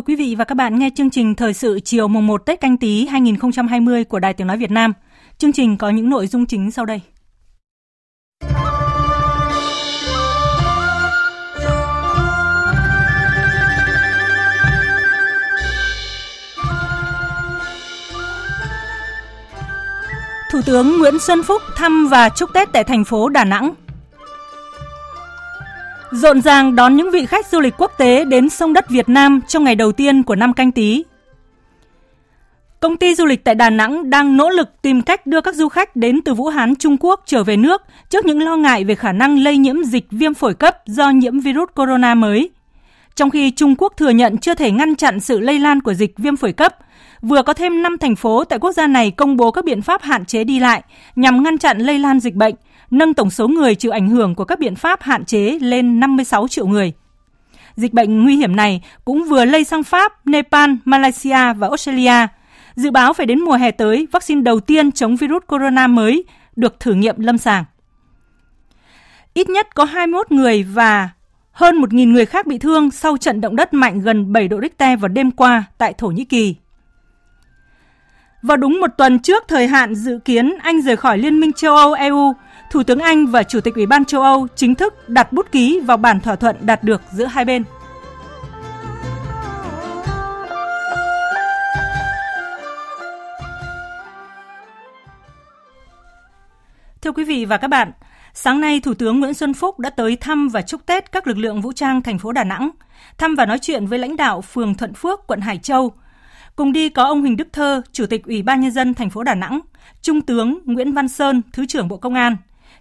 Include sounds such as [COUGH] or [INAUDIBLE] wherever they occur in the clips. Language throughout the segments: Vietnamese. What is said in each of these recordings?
Mời quý vị và các bạn nghe chương trình Thời sự chiều mùng 1 Tết canh tí 2020 của Đài Tiếng Nói Việt Nam. Chương trình có những nội dung chính sau đây. Thủ tướng Nguyễn Xuân Phúc thăm và chúc Tết tại thành phố Đà Nẵng. Rộn ràng đón những vị khách du lịch quốc tế đến sông đất Việt Nam trong ngày đầu tiên của năm canh tí. Công ty du lịch tại Đà Nẵng đang nỗ lực tìm cách đưa các du khách đến từ Vũ Hán, Trung Quốc trở về nước trước những lo ngại về khả năng lây nhiễm dịch viêm phổi cấp do nhiễm virus corona mới. Trong khi Trung Quốc thừa nhận chưa thể ngăn chặn sự lây lan của dịch viêm phổi cấp, vừa có thêm 5 thành phố tại quốc gia này công bố các biện pháp hạn chế đi lại nhằm ngăn chặn lây lan dịch bệnh – nâng tổng số người chịu ảnh hưởng của các biện pháp hạn chế lên 56 triệu người. Dịch bệnh nguy hiểm này cũng vừa lây sang Pháp, Nepal, Malaysia và Australia. Dự báo phải đến mùa hè tới, vaccine đầu tiên chống virus corona mới được thử nghiệm lâm sàng. Ít nhất có 21 người và hơn 1.000 người khác bị thương sau trận động đất mạnh gần 7 độ Richter vào đêm qua tại Thổ Nhĩ Kỳ. Vào đúng một tuần trước thời hạn dự kiến Anh rời khỏi Liên minh châu Âu EU, Thủ tướng Anh và Chủ tịch Ủy ban châu Âu chính thức đặt bút ký vào bản thỏa thuận đạt được giữa hai bên. Thưa quý vị và các bạn, sáng nay Thủ tướng Nguyễn Xuân Phúc đã tới thăm và chúc Tết các lực lượng vũ trang thành phố Đà Nẵng, thăm và nói chuyện với lãnh đạo phường Thuận Phước, quận Hải Châu. Cùng đi có ông Huỳnh Đức Thơ, Chủ tịch Ủy ban nhân dân thành phố Đà Nẵng, Trung tướng Nguyễn Văn Sơn, Thứ trưởng Bộ Công an,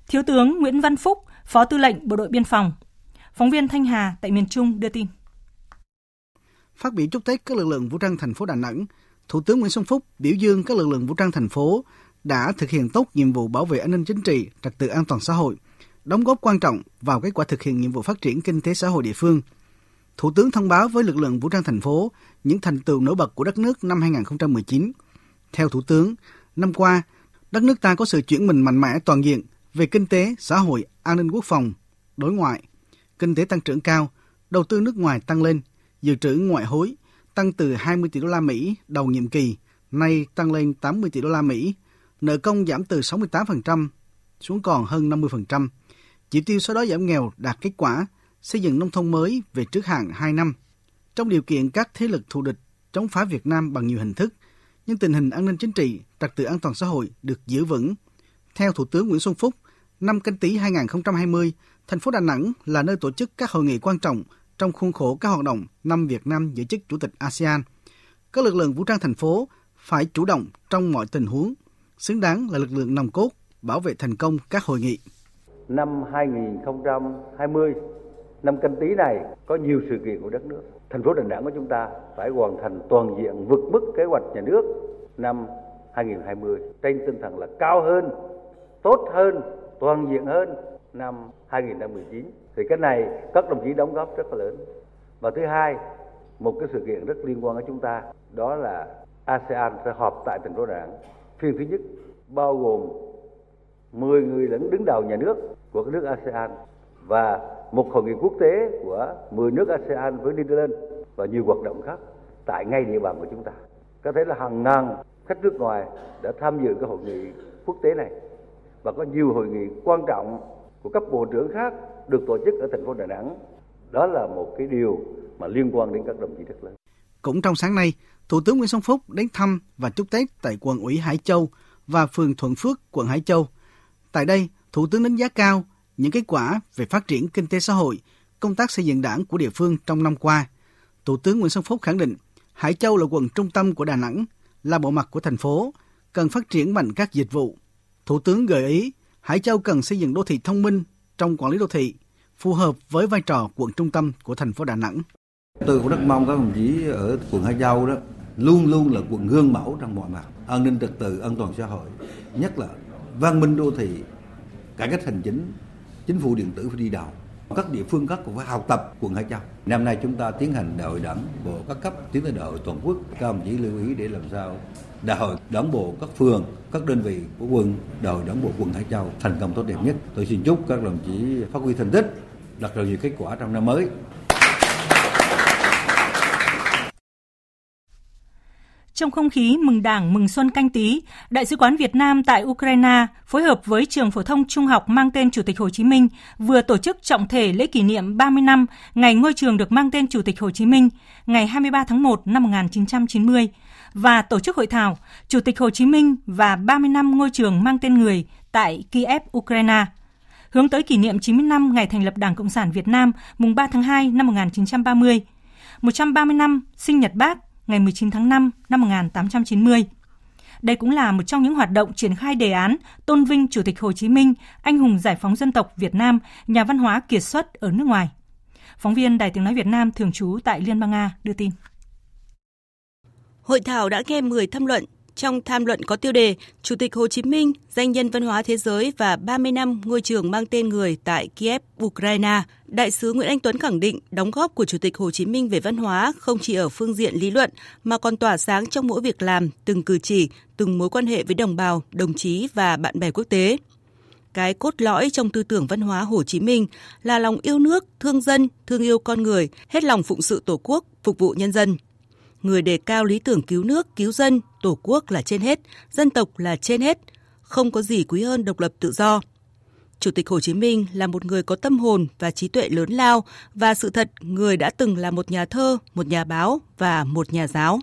Thiếu tướng Nguyễn Văn Phúc, Phó Tư lệnh Bộ đội Biên phòng. Phóng viên Thanh Hà tại miền Trung đưa tin. Phát biểu chúc Tết các lực lượng vũ trang thành phố Đà Nẵng, Thủ tướng Nguyễn Xuân Phúc biểu dương các lực lượng vũ trang thành phố đã thực hiện tốt nhiệm vụ bảo vệ an ninh chính trị, trật tự an toàn xã hội, đóng góp quan trọng vào kết quả thực hiện nhiệm vụ phát triển kinh tế xã hội địa phương. Thủ tướng thông báo với lực lượng vũ trang thành phố những thành tựu nổi bật của đất nước năm 2019. Theo Thủ tướng, năm qua, đất nước ta có sự chuyển mình mạnh mẽ toàn diện về kinh tế, xã hội, an ninh quốc phòng, đối ngoại, kinh tế tăng trưởng cao, đầu tư nước ngoài tăng lên, dự trữ ngoại hối tăng từ 20 tỷ đô la Mỹ đầu nhiệm kỳ, nay tăng lên 80 tỷ đô la Mỹ, nợ công giảm từ 68% xuống còn hơn 50%. Chỉ tiêu số đó giảm nghèo đạt kết quả, xây dựng nông thôn mới về trước hạn 2 năm. Trong điều kiện các thế lực thù địch chống phá Việt Nam bằng nhiều hình thức, nhưng tình hình an ninh chính trị, trật tự an toàn xã hội được giữ vững, theo Thủ tướng Nguyễn Xuân Phúc, năm canh tí 2020, thành phố Đà Nẵng là nơi tổ chức các hội nghị quan trọng trong khuôn khổ các hoạt động năm Việt Nam giữ chức Chủ tịch ASEAN. Các lực lượng vũ trang thành phố phải chủ động trong mọi tình huống, xứng đáng là lực lượng nòng cốt bảo vệ thành công các hội nghị. Năm 2020, năm canh tí này có nhiều sự kiện của đất nước. Thành phố Đà Nẵng của chúng ta phải hoàn thành toàn diện vượt mức kế hoạch nhà nước năm 2020 trên tinh thần là cao hơn tốt hơn, toàn diện hơn năm 2019. Thì cái này các đồng chí đóng góp rất là lớn. Và thứ hai, một cái sự kiện rất liên quan đến chúng ta, đó là ASEAN sẽ họp tại thành phố Đà Nẵng. Phiên thứ nhất bao gồm 10 người lẫn đứng đầu nhà nước của các nước ASEAN và một hội nghị quốc tế của 10 nước ASEAN với Netherlands và nhiều hoạt động khác tại ngay địa bàn của chúng ta. Có thể là hàng ngàn khách nước ngoài đã tham dự cái hội nghị quốc tế này và có nhiều hội nghị quan trọng của các bộ trưởng khác được tổ chức ở thành phố Đà Nẵng. Đó là một cái điều mà liên quan đến các đồng chí rất lớn. Cũng trong sáng nay, Thủ tướng Nguyễn Xuân Phúc đến thăm và chúc Tết tại quận ủy Hải Châu và phường Thuận Phước, quận Hải Châu. Tại đây, Thủ tướng đánh giá cao những kết quả về phát triển kinh tế xã hội, công tác xây dựng đảng của địa phương trong năm qua. Thủ tướng Nguyễn Xuân Phúc khẳng định Hải Châu là quận trung tâm của Đà Nẵng, là bộ mặt của thành phố, cần phát triển mạnh các dịch vụ. Thủ tướng gợi ý Hải Châu cần xây dựng đô thị thông minh trong quản lý đô thị, phù hợp với vai trò quận trung tâm của thành phố Đà Nẵng. Tôi cũng rất mong các đồng chí ở quận Hải Châu đó luôn luôn là quận gương mẫu trong mọi mặt, an ninh trật tự, an toàn xã hội, nhất là văn minh đô thị, cải cách hành chính, chính phủ điện tử phải đi đầu. Các địa phương khác cũng phải học tập quận Hải Châu. Năm nay chúng ta tiến hành đại hội đảng bộ các cấp tiến tới đại hội toàn quốc. Các đồng chí lưu ý để làm sao đại hội đảng bộ các phường, các đơn vị của quận, đại hội đảng bộ quận Hải Châu thành công tốt đẹp nhất. Tôi xin chúc các đồng chí phát huy thành tích, đạt được nhiều kết quả trong năm mới. Trong không khí mừng Đảng, mừng Xuân canh tí, Đại sứ quán Việt Nam tại Ukraine phối hợp với trường phổ thông trung học mang tên Chủ tịch Hồ Chí Minh vừa tổ chức trọng thể lễ kỷ niệm 30 năm ngày ngôi trường được mang tên Chủ tịch Hồ Chí Minh, ngày 23 tháng 1 năm 1990 và tổ chức hội thảo Chủ tịch Hồ Chí Minh và 30 năm ngôi trường mang tên người tại Kiev, Ukraine. Hướng tới kỷ niệm 90 năm ngày thành lập Đảng Cộng sản Việt Nam mùng 3 tháng 2 năm 1930, 130 năm sinh nhật Bác ngày 19 tháng 5 năm 1890. Đây cũng là một trong những hoạt động triển khai đề án tôn vinh Chủ tịch Hồ Chí Minh, anh hùng giải phóng dân tộc Việt Nam, nhà văn hóa kiệt xuất ở nước ngoài. Phóng viên Đài Tiếng Nói Việt Nam thường trú tại Liên bang Nga đưa tin. Hội thảo đã nghe 10 tham luận, trong tham luận có tiêu đề Chủ tịch Hồ Chí Minh, danh nhân văn hóa thế giới và 30 năm ngôi trường mang tên người tại Kiev, Ukraine. Đại sứ Nguyễn Anh Tuấn khẳng định đóng góp của Chủ tịch Hồ Chí Minh về văn hóa không chỉ ở phương diện lý luận mà còn tỏa sáng trong mỗi việc làm, từng cử chỉ, từng mối quan hệ với đồng bào, đồng chí và bạn bè quốc tế. Cái cốt lõi trong tư tưởng văn hóa Hồ Chí Minh là lòng yêu nước, thương dân, thương yêu con người, hết lòng phụng sự Tổ quốc, phục vụ nhân dân – người đề cao lý tưởng cứu nước, cứu dân, tổ quốc là trên hết, dân tộc là trên hết, không có gì quý hơn độc lập tự do. Chủ tịch Hồ Chí Minh là một người có tâm hồn và trí tuệ lớn lao và sự thật người đã từng là một nhà thơ, một nhà báo và một nhà giáo.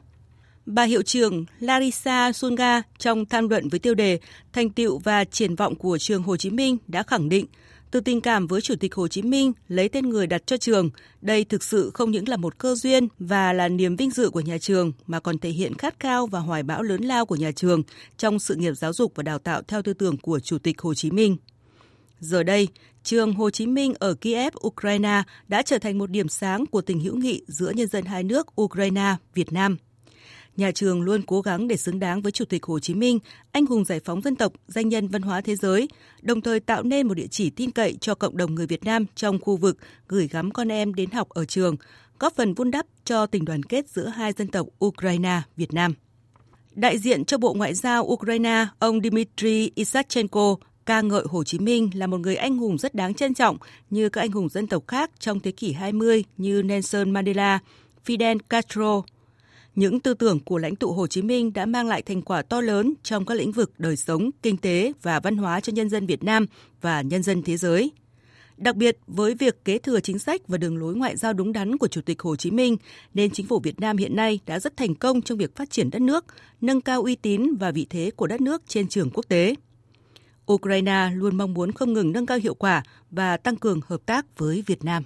Bà hiệu trưởng Larissa Sunga trong tham luận với tiêu đề Thành tựu và triển vọng của trường Hồ Chí Minh đã khẳng định từ tình cảm với Chủ tịch Hồ Chí Minh lấy tên người đặt cho trường, đây thực sự không những là một cơ duyên và là niềm vinh dự của nhà trường mà còn thể hiện khát khao và hoài bão lớn lao của nhà trường trong sự nghiệp giáo dục và đào tạo theo tư tưởng của Chủ tịch Hồ Chí Minh. Giờ đây, trường Hồ Chí Minh ở Kiev, Ukraine đã trở thành một điểm sáng của tình hữu nghị giữa nhân dân hai nước Ukraine, Việt Nam nhà trường luôn cố gắng để xứng đáng với Chủ tịch Hồ Chí Minh, anh hùng giải phóng dân tộc, danh nhân văn hóa thế giới, đồng thời tạo nên một địa chỉ tin cậy cho cộng đồng người Việt Nam trong khu vực gửi gắm con em đến học ở trường, góp phần vun đắp cho tình đoàn kết giữa hai dân tộc Ukraine, Việt Nam. Đại diện cho Bộ Ngoại giao Ukraine, ông Dmitry Isachenko ca ngợi Hồ Chí Minh là một người anh hùng rất đáng trân trọng như các anh hùng dân tộc khác trong thế kỷ 20 như Nelson Mandela, Fidel Castro, những tư tưởng của lãnh tụ Hồ Chí Minh đã mang lại thành quả to lớn trong các lĩnh vực đời sống, kinh tế và văn hóa cho nhân dân Việt Nam và nhân dân thế giới. Đặc biệt với việc kế thừa chính sách và đường lối ngoại giao đúng đắn của Chủ tịch Hồ Chí Minh, nên chính phủ Việt Nam hiện nay đã rất thành công trong việc phát triển đất nước, nâng cao uy tín và vị thế của đất nước trên trường quốc tế. Ukraine luôn mong muốn không ngừng nâng cao hiệu quả và tăng cường hợp tác với Việt Nam.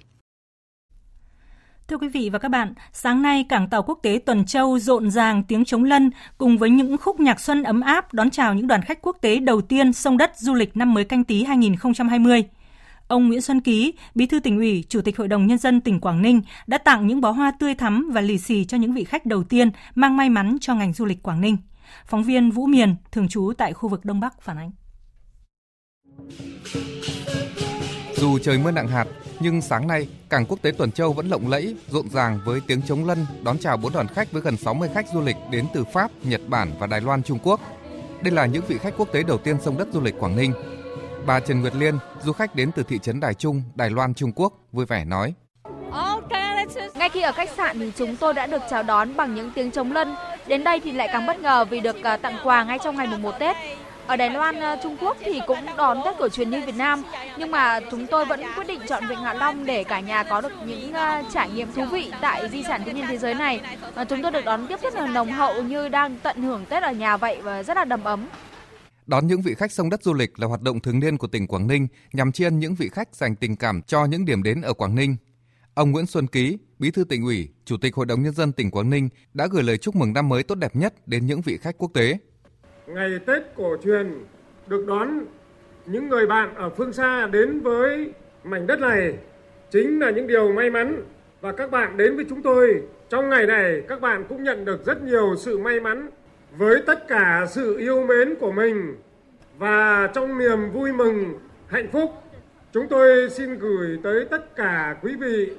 Thưa quý vị và các bạn, sáng nay cảng tàu quốc tế Tuần Châu rộn ràng tiếng chống lân cùng với những khúc nhạc xuân ấm áp đón chào những đoàn khách quốc tế đầu tiên sông đất du lịch năm mới canh tí 2020. Ông Nguyễn Xuân Ký, Bí thư tỉnh ủy, Chủ tịch Hội đồng Nhân dân tỉnh Quảng Ninh đã tặng những bó hoa tươi thắm và lì xì cho những vị khách đầu tiên mang may mắn cho ngành du lịch Quảng Ninh. Phóng viên Vũ Miền, thường trú tại khu vực Đông Bắc phản ánh. Dù trời mưa nặng hạt, nhưng sáng nay, cảng quốc tế Tuần Châu vẫn lộng lẫy, rộn ràng với tiếng chống lân đón chào bốn đoàn khách với gần 60 khách du lịch đến từ Pháp, Nhật Bản và Đài Loan Trung Quốc. Đây là những vị khách quốc tế đầu tiên sông đất du lịch Quảng Ninh. Bà Trần Nguyệt Liên, du khách đến từ thị trấn Đài Trung, Đài Loan Trung Quốc, vui vẻ nói: ngay khi ở khách sạn thì chúng tôi đã được chào đón bằng những tiếng chống lân. Đến đây thì lại càng bất ngờ vì được à, tặng quà ngay trong ngày mùng 1 Tết. Ở Đài Loan, ờ, Trung Quốc thì cũng đón Tết cổ truyền như Việt Nam, nhưng mà chúng tôi vẫn quyết định chọn Vịnh Hạ Long để cả nhà có được những ờ, trải nghiệm thú vị tại di sản thiên nhiên thế giới này. Ờ, chúng tôi được đón tiếp rất là nồng hậu như đang tận hưởng Tết ở nhà vậy và rất là đầm ấm. Đón những vị khách sông đất du lịch là hoạt động thường niên của tỉnh Quảng Ninh nhằm tri ân những vị khách dành tình cảm cho những điểm đến ở Quảng Ninh. Ông Nguyễn Xuân Ký, Bí thư tỉnh ủy, Chủ tịch Hội đồng nhân dân tỉnh Quảng Ninh đã gửi lời chúc mừng năm mới tốt đẹp nhất đến những vị khách quốc tế. Ngày Tết cổ truyền được đón những người bạn ở phương xa đến với mảnh đất này. Chính là những điều may mắn. Và các bạn đến với chúng tôi trong ngày này, các bạn cũng nhận được rất nhiều sự may mắn với tất cả sự yêu mến của mình. Và trong niềm vui mừng, hạnh phúc, chúng tôi xin gửi tới tất cả quý vị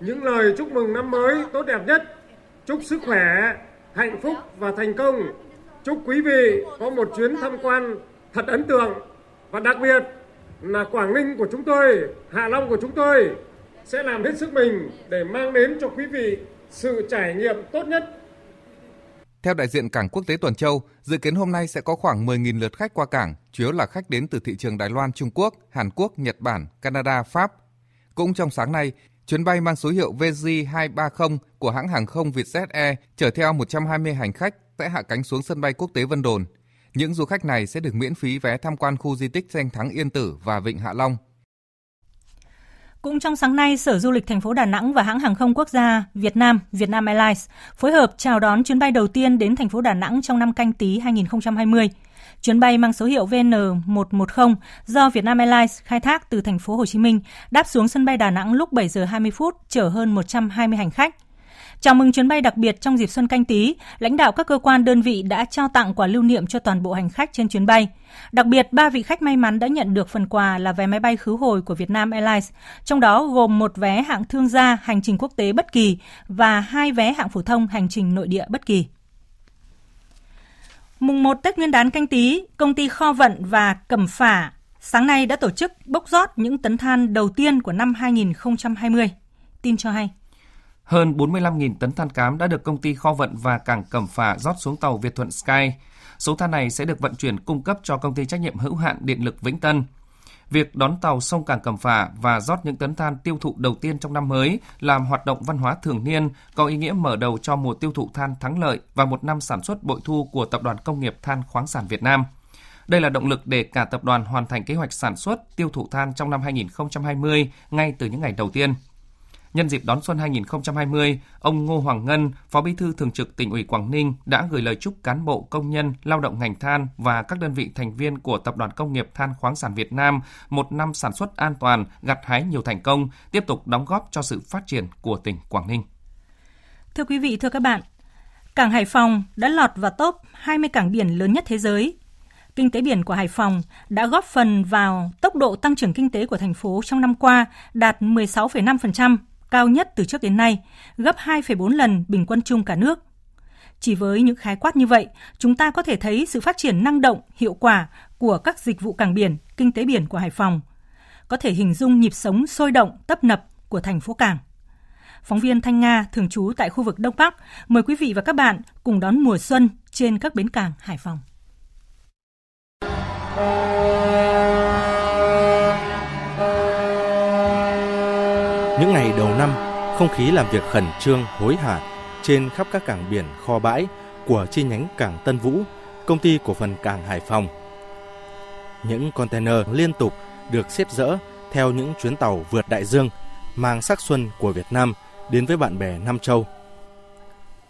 những lời chúc mừng năm mới tốt đẹp nhất. Chúc sức khỏe, hạnh phúc và thành công chúc quý vị có một chuyến tham quan thật ấn tượng và đặc biệt là Quảng Ninh của chúng tôi, Hạ Long của chúng tôi sẽ làm hết sức mình để mang đến cho quý vị sự trải nghiệm tốt nhất. Theo đại diện Cảng Quốc tế Tuần Châu, dự kiến hôm nay sẽ có khoảng 10.000 lượt khách qua cảng, chủ yếu là khách đến từ thị trường Đài Loan, Trung Quốc, Hàn Quốc, Nhật Bản, Canada, Pháp. Cũng trong sáng nay, chuyến bay mang số hiệu VJ230 của hãng hàng không Vietjet Air chở theo 120 hành khách sẽ hạ cánh xuống sân bay quốc tế Vân Đồn. Những du khách này sẽ được miễn phí vé tham quan khu di tích danh thắng Yên Tử và Vịnh Hạ Long. Cũng trong sáng nay, Sở Du lịch thành phố Đà Nẵng và hãng hàng không quốc gia Việt Nam, Vietnam Airlines phối hợp chào đón chuyến bay đầu tiên đến thành phố Đà Nẵng trong năm canh tí 2020. Chuyến bay mang số hiệu VN110 do Vietnam Airlines khai thác từ thành phố Hồ Chí Minh đáp xuống sân bay Đà Nẵng lúc 7 giờ 20 phút, chở hơn 120 hành khách. Chào mừng chuyến bay đặc biệt trong dịp Xuân Canh tí, lãnh đạo các cơ quan đơn vị đã trao tặng quà lưu niệm cho toàn bộ hành khách trên chuyến bay. Đặc biệt, ba vị khách may mắn đã nhận được phần quà là vé máy bay khứ hồi của Vietnam Airlines, trong đó gồm một vé hạng thương gia hành trình quốc tế bất kỳ và hai vé hạng phổ thông hành trình nội địa bất kỳ. Mùng 1 Tết Nguyên đán canh tí, công ty Kho Vận và Cẩm Phả sáng nay đã tổ chức bốc rót những tấn than đầu tiên của năm 2020. Tin cho hay. Hơn 45.000 tấn than cám đã được công ty kho vận và cảng Cẩm Phả rót xuống tàu Việt Thuận Sky. Số than này sẽ được vận chuyển cung cấp cho công ty trách nhiệm hữu hạn điện lực Vĩnh Tân. Việc đón tàu sông cảng Cẩm Phả và rót những tấn than tiêu thụ đầu tiên trong năm mới làm hoạt động văn hóa thường niên, có ý nghĩa mở đầu cho mùa tiêu thụ than thắng lợi và một năm sản xuất bội thu của Tập đoàn Công nghiệp Than khoáng sản Việt Nam. Đây là động lực để cả tập đoàn hoàn thành kế hoạch sản xuất tiêu thụ than trong năm 2020 ngay từ những ngày đầu tiên. Nhân dịp đón xuân 2020, ông Ngô Hoàng Ngân, Phó Bí thư Thường trực tỉnh ủy Quảng Ninh đã gửi lời chúc cán bộ, công nhân, lao động ngành than và các đơn vị thành viên của Tập đoàn Công nghiệp Than khoáng sản Việt Nam một năm sản xuất an toàn, gặt hái nhiều thành công, tiếp tục đóng góp cho sự phát triển của tỉnh Quảng Ninh. Thưa quý vị, thưa các bạn, Cảng Hải Phòng đã lọt vào top 20 cảng biển lớn nhất thế giới. Kinh tế biển của Hải Phòng đã góp phần vào tốc độ tăng trưởng kinh tế của thành phố trong năm qua đạt 16,5%, cao nhất từ trước đến nay, gấp 2,4 lần bình quân chung cả nước. Chỉ với những khái quát như vậy, chúng ta có thể thấy sự phát triển năng động, hiệu quả của các dịch vụ cảng biển, kinh tế biển của Hải Phòng. Có thể hình dung nhịp sống sôi động, tấp nập của thành phố cảng. Phóng viên Thanh Nga thường trú tại khu vực Đông Bắc, mời quý vị và các bạn cùng đón mùa xuân trên các bến cảng Hải Phòng. Những ngày đầu năm, không khí làm việc khẩn trương, hối hả trên khắp các cảng biển, kho bãi của chi nhánh cảng Tân Vũ, công ty cổ phần cảng Hải Phòng. Những container liên tục được xếp dỡ theo những chuyến tàu vượt đại dương mang sắc xuân của Việt Nam đến với bạn bè Nam Châu.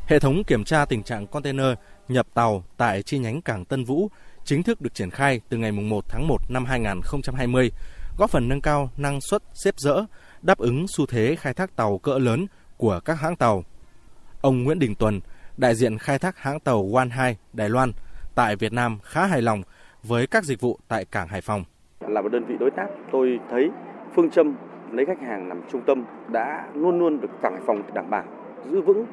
Hệ thống kiểm tra tình trạng container nhập tàu tại chi nhánh cảng Tân Vũ chính thức được triển khai từ ngày 1 tháng 1 năm 2020, góp phần nâng cao năng suất xếp dỡ đáp ứng xu thế khai thác tàu cỡ lớn của các hãng tàu. Ông Nguyễn Đình Tuần, đại diện khai thác hãng tàu One 2 Đài Loan tại Việt Nam khá hài lòng với các dịch vụ tại cảng Hải Phòng. Là một đơn vị đối tác, tôi thấy phương châm lấy khách hàng làm trung tâm đã luôn luôn được cảng Hải Phòng đảm bảo giữ vững.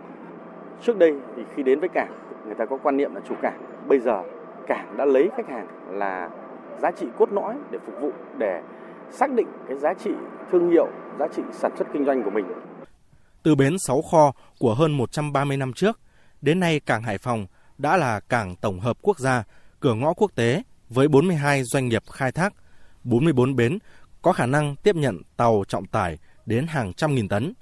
Trước đây thì khi đến với cảng, người ta có quan niệm là chủ cảng. Bây giờ cảng đã lấy khách hàng là giá trị cốt lõi để phục vụ để xác định cái giá trị thương hiệu, giá trị sản xuất kinh doanh của mình. Từ bến 6 kho của hơn 130 năm trước, đến nay cảng Hải Phòng đã là cảng tổng hợp quốc gia, cửa ngõ quốc tế với 42 doanh nghiệp khai thác, 44 bến có khả năng tiếp nhận tàu trọng tải đến hàng trăm nghìn tấn.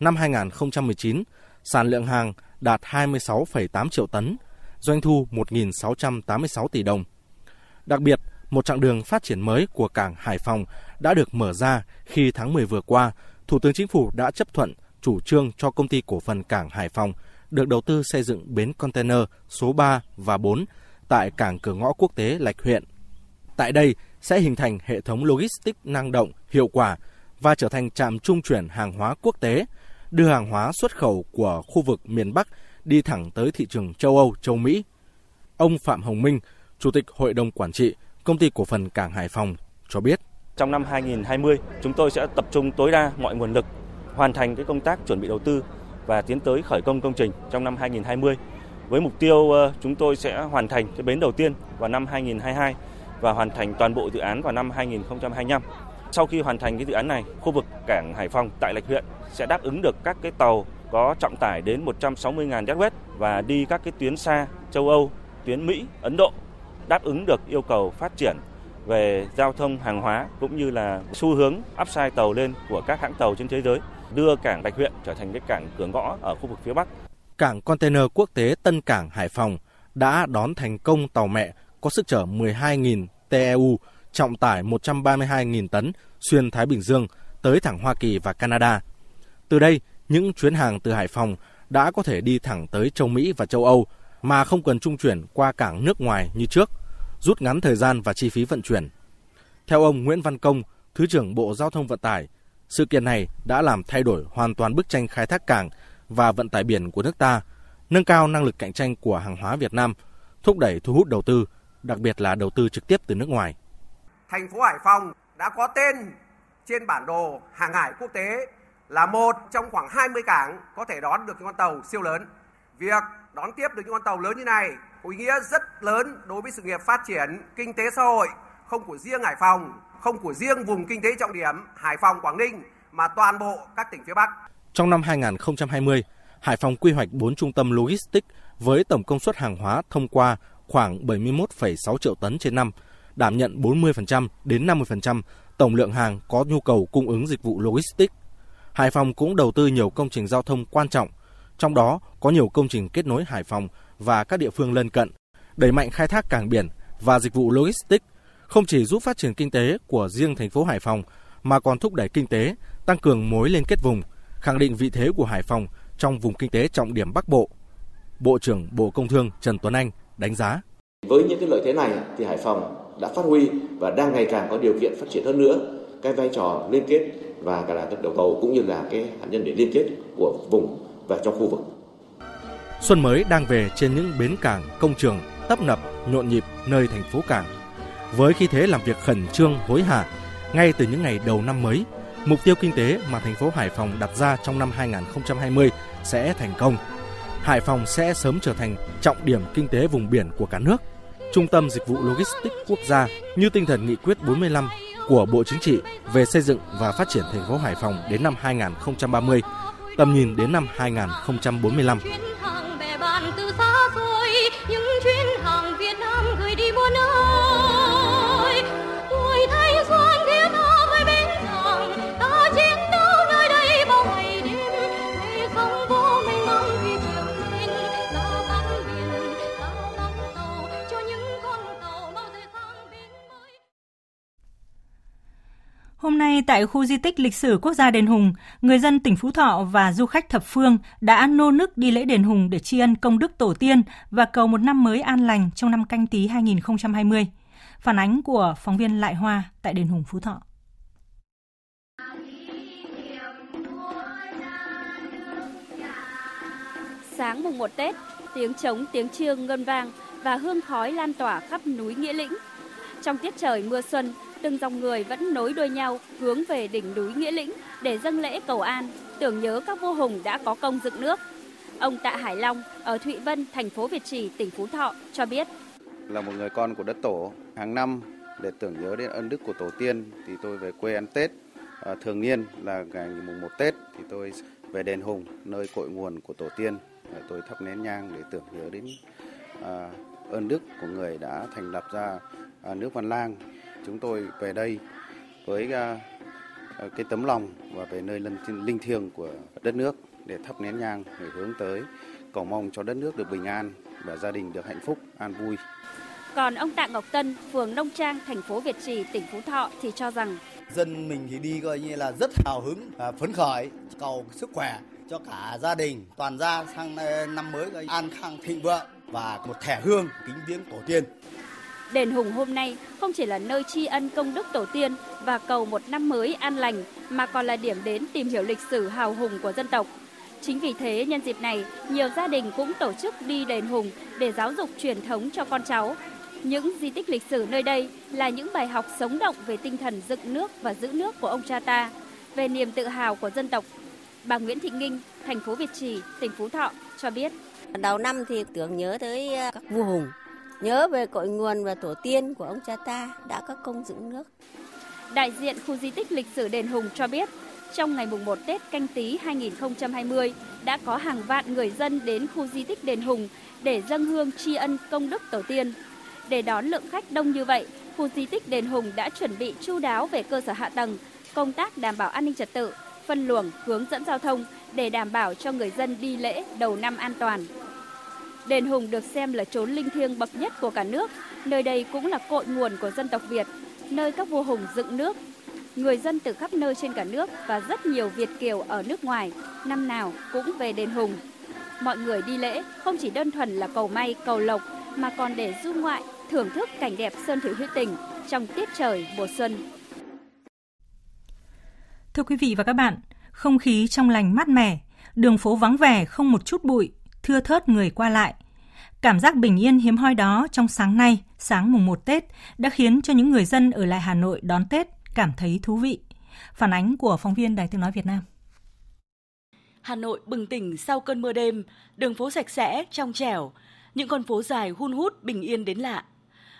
Năm 2019, sản lượng hàng đạt 26,8 triệu tấn, doanh thu 1.686 tỷ đồng. Đặc biệt, một chặng đường phát triển mới của cảng Hải Phòng đã được mở ra khi tháng 10 vừa qua, Thủ tướng Chính phủ đã chấp thuận chủ trương cho công ty cổ phần cảng Hải Phòng được đầu tư xây dựng bến container số 3 và 4 tại cảng cửa ngõ quốc tế Lạch Huyện. Tại đây sẽ hình thành hệ thống logistics năng động, hiệu quả và trở thành trạm trung chuyển hàng hóa quốc tế, đưa hàng hóa xuất khẩu của khu vực miền Bắc đi thẳng tới thị trường châu Âu, châu Mỹ. Ông Phạm Hồng Minh, Chủ tịch Hội đồng Quản trị Công ty Cổ phần Cảng Hải Phòng cho biết. Trong năm 2020, chúng tôi sẽ tập trung tối đa mọi nguồn lực hoàn thành cái công tác chuẩn bị đầu tư và tiến tới khởi công công trình trong năm 2020 với mục tiêu ờ, chúng tôi sẽ hoàn thành cái bến đầu tiên vào năm 2022 và hoàn thành toàn bộ dự án vào năm 2025. Sau khi hoàn thành cái dự án này, khu vực cảng Hải Phòng tại Lạch huyện sẽ đáp ứng được các cái tàu có trọng tải đến 160.000 deadweight và đi các cái tuyến xa châu Âu, tuyến Mỹ, Ấn Độ đáp ứng được yêu cầu phát triển về giao thông hàng hóa cũng như là xu hướng upside tàu lên của các hãng tàu trên thế giới, đưa cảng Bạch Huyện trở thành cái cảng cửa ngõ ở khu vực phía Bắc. Cảng container quốc tế Tân Cảng Hải Phòng đã đón thành công tàu mẹ có sức chở 12.000 TEU, trọng tải 132.000 tấn xuyên Thái Bình Dương tới thẳng Hoa Kỳ và Canada. Từ đây, những chuyến hàng từ Hải Phòng đã có thể đi thẳng tới châu Mỹ và châu Âu mà không cần trung chuyển qua cảng nước ngoài như trước, rút ngắn thời gian và chi phí vận chuyển. Theo ông Nguyễn Văn Công, Thứ trưởng Bộ Giao thông Vận tải, sự kiện này đã làm thay đổi hoàn toàn bức tranh khai thác cảng và vận tải biển của nước ta, nâng cao năng lực cạnh tranh của hàng hóa Việt Nam, thúc đẩy thu hút đầu tư, đặc biệt là đầu tư trực tiếp từ nước ngoài. Thành phố Hải Phòng đã có tên trên bản đồ hàng hải quốc tế là một trong khoảng 20 cảng có thể đón được những con tàu siêu lớn. Việc đón tiếp được những con tàu lớn như này có ý nghĩa rất lớn đối với sự nghiệp phát triển kinh tế xã hội không của riêng Hải Phòng, không của riêng vùng kinh tế trọng điểm Hải Phòng, Quảng Ninh mà toàn bộ các tỉnh phía Bắc. Trong năm 2020, Hải Phòng quy hoạch 4 trung tâm logistics với tổng công suất hàng hóa thông qua khoảng 71,6 triệu tấn trên năm, đảm nhận 40% đến 50% tổng lượng hàng có nhu cầu cung ứng dịch vụ logistics. Hải Phòng cũng đầu tư nhiều công trình giao thông quan trọng, trong đó có nhiều công trình kết nối Hải Phòng và các địa phương lân cận, đẩy mạnh khai thác cảng biển và dịch vụ logistics không chỉ giúp phát triển kinh tế của riêng thành phố Hải Phòng mà còn thúc đẩy kinh tế, tăng cường mối liên kết vùng, khẳng định vị thế của Hải Phòng trong vùng kinh tế trọng điểm Bắc Bộ. Bộ trưởng Bộ Công Thương Trần Tuấn Anh đánh giá. Với những cái lợi thế này thì Hải Phòng đã phát huy và đang ngày càng có điều kiện phát triển hơn nữa cái vai trò liên kết và cả là các đầu tàu cũng như là cái hạt nhân để liên kết của vùng và trong khu vực. Xuân mới đang về trên những bến cảng, công trường tấp nập, nhộn nhịp nơi thành phố cảng. Với khí thế làm việc khẩn trương, hối hả, ngay từ những ngày đầu năm mới, mục tiêu kinh tế mà thành phố Hải Phòng đặt ra trong năm 2020 sẽ thành công. Hải Phòng sẽ sớm trở thành trọng điểm kinh tế vùng biển của cả nước, trung tâm dịch vụ logistics quốc gia như tinh thần nghị quyết 45 của Bộ Chính trị về xây dựng và phát triển thành phố Hải Phòng đến năm 2030, tầm nhìn đến năm 2045. Hôm nay tại khu di tích lịch sử quốc gia Đền Hùng, người dân tỉnh Phú Thọ và du khách thập phương đã nô nức đi lễ Đền Hùng để tri ân công đức tổ tiên và cầu một năm mới an lành trong năm canh tí 2020. Phản ánh của phóng viên Lại Hoa tại Đền Hùng Phú Thọ. Sáng mùng 1 Tết, tiếng trống, tiếng chiêng ngân vang và hương khói lan tỏa khắp núi Nghĩa Lĩnh. Trong tiết trời mưa xuân, từng dòng người vẫn nối đuôi nhau hướng về đỉnh núi Nghĩa Lĩnh để dâng lễ cầu an, tưởng nhớ các vua hùng đã có công dựng nước. Ông Tạ Hải Long ở Thụy Vân, thành phố Việt Trì, tỉnh Phú Thọ cho biết. Là một người con của đất tổ, hàng năm để tưởng nhớ đến ân đức của tổ tiên thì tôi về quê ăn Tết. À, thường niên là ngày mùng 1 Tết thì tôi về đền Hùng, nơi cội nguồn của tổ tiên. Để tôi thắp nén nhang để tưởng nhớ đến à, ơn đức của người đã thành lập ra à, nước Văn Lang chúng tôi về đây với à, à, cái tấm lòng và về nơi linh thiêng của đất nước để thắp nén nhang để hướng tới cầu mong cho đất nước được bình an và gia đình được hạnh phúc, an vui. Còn ông Tạ Ngọc Tân, phường Nông Trang, thành phố Việt Trì, tỉnh Phú Thọ thì cho rằng dân mình thì đi coi như là rất hào hứng và phấn khởi, cầu sức khỏe cho cả gia đình, toàn gia sang năm mới coi an khang thịnh vượng và một thẻ hương kính viếng tổ tiên. Đền Hùng hôm nay không chỉ là nơi tri ân công đức tổ tiên và cầu một năm mới an lành mà còn là điểm đến tìm hiểu lịch sử hào hùng của dân tộc. Chính vì thế, nhân dịp này, nhiều gia đình cũng tổ chức đi đền Hùng để giáo dục truyền thống cho con cháu. Những di tích lịch sử nơi đây là những bài học sống động về tinh thần dựng nước và giữ nước của ông cha ta, về niềm tự hào của dân tộc. Bà Nguyễn Thị Nghinh, thành phố Việt Trì, tỉnh Phú Thọ cho biết. Đầu năm thì tưởng nhớ tới ờ, các vua hùng, nhớ về cội nguồn và tổ tiên của ông cha ta đã có công dựng nước. Đại diện khu di tích lịch sử Đền Hùng cho biết, trong ngày mùng 1 Tết canh tí 2020 đã có hàng vạn người dân đến khu di tích Đền Hùng để dâng hương tri ân công đức tổ tiên. Để đón lượng khách đông như vậy, khu di tích Đền Hùng đã chuẩn bị chu đáo về cơ sở hạ tầng, công tác đảm bảo an ninh trật tự, phân luồng, hướng dẫn giao thông để đảm bảo cho người dân đi lễ đầu năm an toàn. Đền Hùng được xem là chốn linh thiêng bậc nhất của cả nước, nơi đây cũng là cội nguồn của dân tộc Việt, nơi các vua hùng dựng nước. Người dân từ khắp nơi trên cả nước và rất nhiều Việt kiều ở nước ngoài năm nào cũng về đền Hùng. Mọi người đi lễ không chỉ đơn thuần là cầu may, cầu lộc mà còn để du ngoại, thưởng thức cảnh đẹp sơn thủy hữu tình trong tiết trời mùa xuân. Thưa quý vị và các bạn, không khí trong lành mát mẻ, đường phố vắng vẻ không một chút bụi, thưa thớt người qua lại. Cảm giác bình yên hiếm hoi đó trong sáng nay, sáng mùng 1 Tết, đã khiến cho những người dân ở lại Hà Nội đón Tết cảm thấy thú vị. Phản ánh của phóng viên Đài Tiếng Nói Việt Nam. Hà Nội bừng tỉnh sau cơn mưa đêm, đường phố sạch sẽ, trong trẻo, những con phố dài hun hút bình yên đến lạ.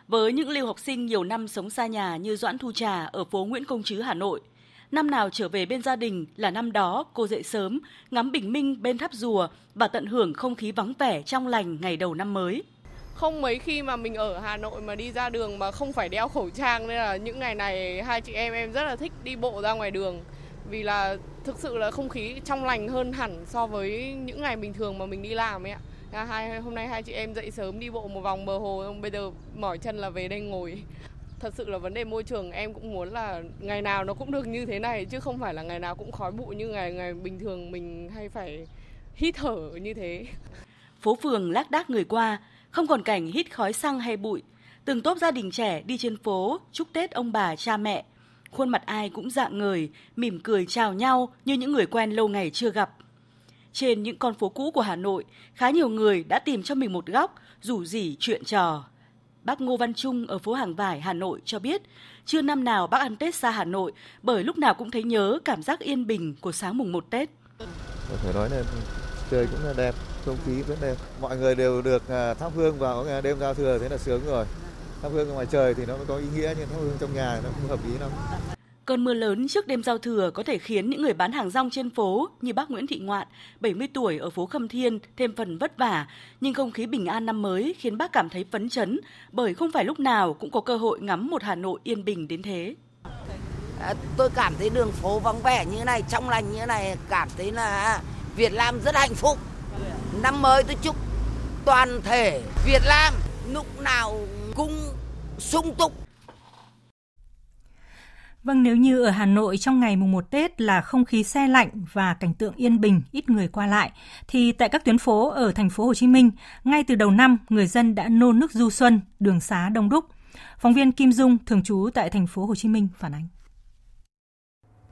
Với những lưu học sinh nhiều năm sống xa nhà như Doãn Thu Trà ở phố Nguyễn Công Trứ Hà Nội, năm nào trở về bên gia đình là năm đó cô dậy sớm, ngắm bình minh bên tháp rùa và tận hưởng không khí vắng vẻ trong lành ngày đầu năm mới. Không mấy khi mà mình ở Hà Nội mà đi ra đường mà không phải đeo khẩu trang nên là những ngày này hai chị em em rất là thích đi bộ ra ngoài đường vì là thực sự là không khí trong lành hơn hẳn so với những ngày bình thường mà mình đi làm ấy ạ. Hai hôm nay hai chị em dậy sớm đi bộ một vòng bờ hồ bây giờ mỏi chân là về đây ngồi thật sự là vấn đề môi trường em cũng muốn là ngày nào nó cũng được như thế này chứ không phải là ngày nào cũng khói bụi như ngày ngày bình thường mình hay phải hít thở như thế. Phố phường lác đác người qua, không còn cảnh hít khói xăng hay bụi. Từng tốp gia đình trẻ đi trên phố chúc Tết ông bà cha mẹ. Khuôn mặt ai cũng dạng người mỉm cười chào nhau như những người quen lâu ngày chưa gặp. Trên những con phố cũ của Hà Nội, khá nhiều người đã tìm cho mình một góc, rủ rỉ chuyện trò, Bác Ngô Văn Trung ở phố Hàng Vải, Hà Nội cho biết, chưa năm nào bác ăn Tết xa Hà Nội bởi lúc nào cũng thấy nhớ cảm giác yên bình của sáng mùng 1 Tết. Có thể nói là trời cũng là đẹp, không khí rất đẹp. Mọi người đều được à, thắp hương vào đêm giao thừa thế là sướng rồi. Thắp hương ngoài trời thì nó mới có ý nghĩa nhưng thắp hương trong nhà nó không hợp lý lắm. Cơn mưa lớn trước đêm giao thừa có thể khiến những người bán hàng rong trên phố như bác Nguyễn Thị Ngoạn, 70 tuổi ở phố Khâm Thiên thêm phần vất vả, nhưng không khí bình an năm mới khiến bác cảm thấy phấn chấn bởi không phải lúc nào cũng có cơ hội ngắm một Hà Nội yên bình đến thế. À, tôi cảm thấy đường phố vắng vẻ như này, trong lành như này, cảm thấy là Việt Nam rất hạnh phúc. Năm mới tôi chúc toàn thể Việt Nam lúc nào cũng sung túc Vâng, nếu như ở Hà Nội trong ngày mùng 1 Tết là không khí xe lạnh và cảnh tượng yên bình, ít người qua lại, thì tại các tuyến phố ở thành phố Hồ Chí Minh, ngay từ đầu năm, người dân đã nô nức du xuân, đường xá đông đúc. Phóng viên Kim Dung thường trú tại thành phố Hồ Chí Minh phản ánh.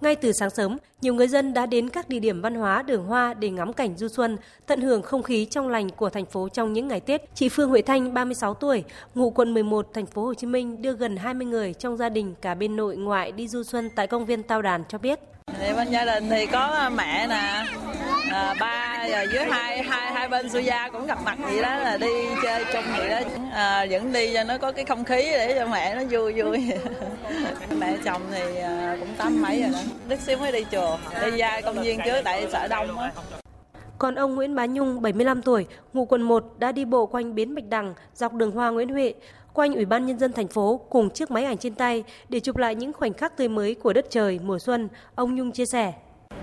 Ngay từ sáng sớm, nhiều người dân đã đến các địa điểm văn hóa đường hoa để ngắm cảnh du xuân, tận hưởng không khí trong lành của thành phố trong những ngày Tết. Chị Phương Huệ Thanh, 36 tuổi, ngụ quận 11, thành phố Hồ Chí Minh đưa gần 20 người trong gia đình cả bên nội ngoại đi du xuân tại công viên Tao Đàn cho biết. Thì bên gia đình thì có mẹ nè, à, ba và dưới hai hai hai bên su gia cũng gặp mặt vậy đó là đi chơi chung vậy đó. À, vẫn đi cho nó có cái không khí để cho mẹ nó vui vui. [LAUGHS] Mẹ chồng thì à, cũng tám mấy rồi đó. Đức xíu mới đi chùa đi ra công viên trước tại sợ đông á. Còn ông Nguyễn Bá Nhung, 75 tuổi, ngụ quận 1 đã đi bộ quanh bến Bạch Đằng dọc đường Hoa Nguyễn Huệ, quanh Ủy ban Nhân dân thành phố cùng chiếc máy ảnh trên tay để chụp lại những khoảnh khắc tươi mới của đất trời mùa xuân. Ông Nhung chia sẻ.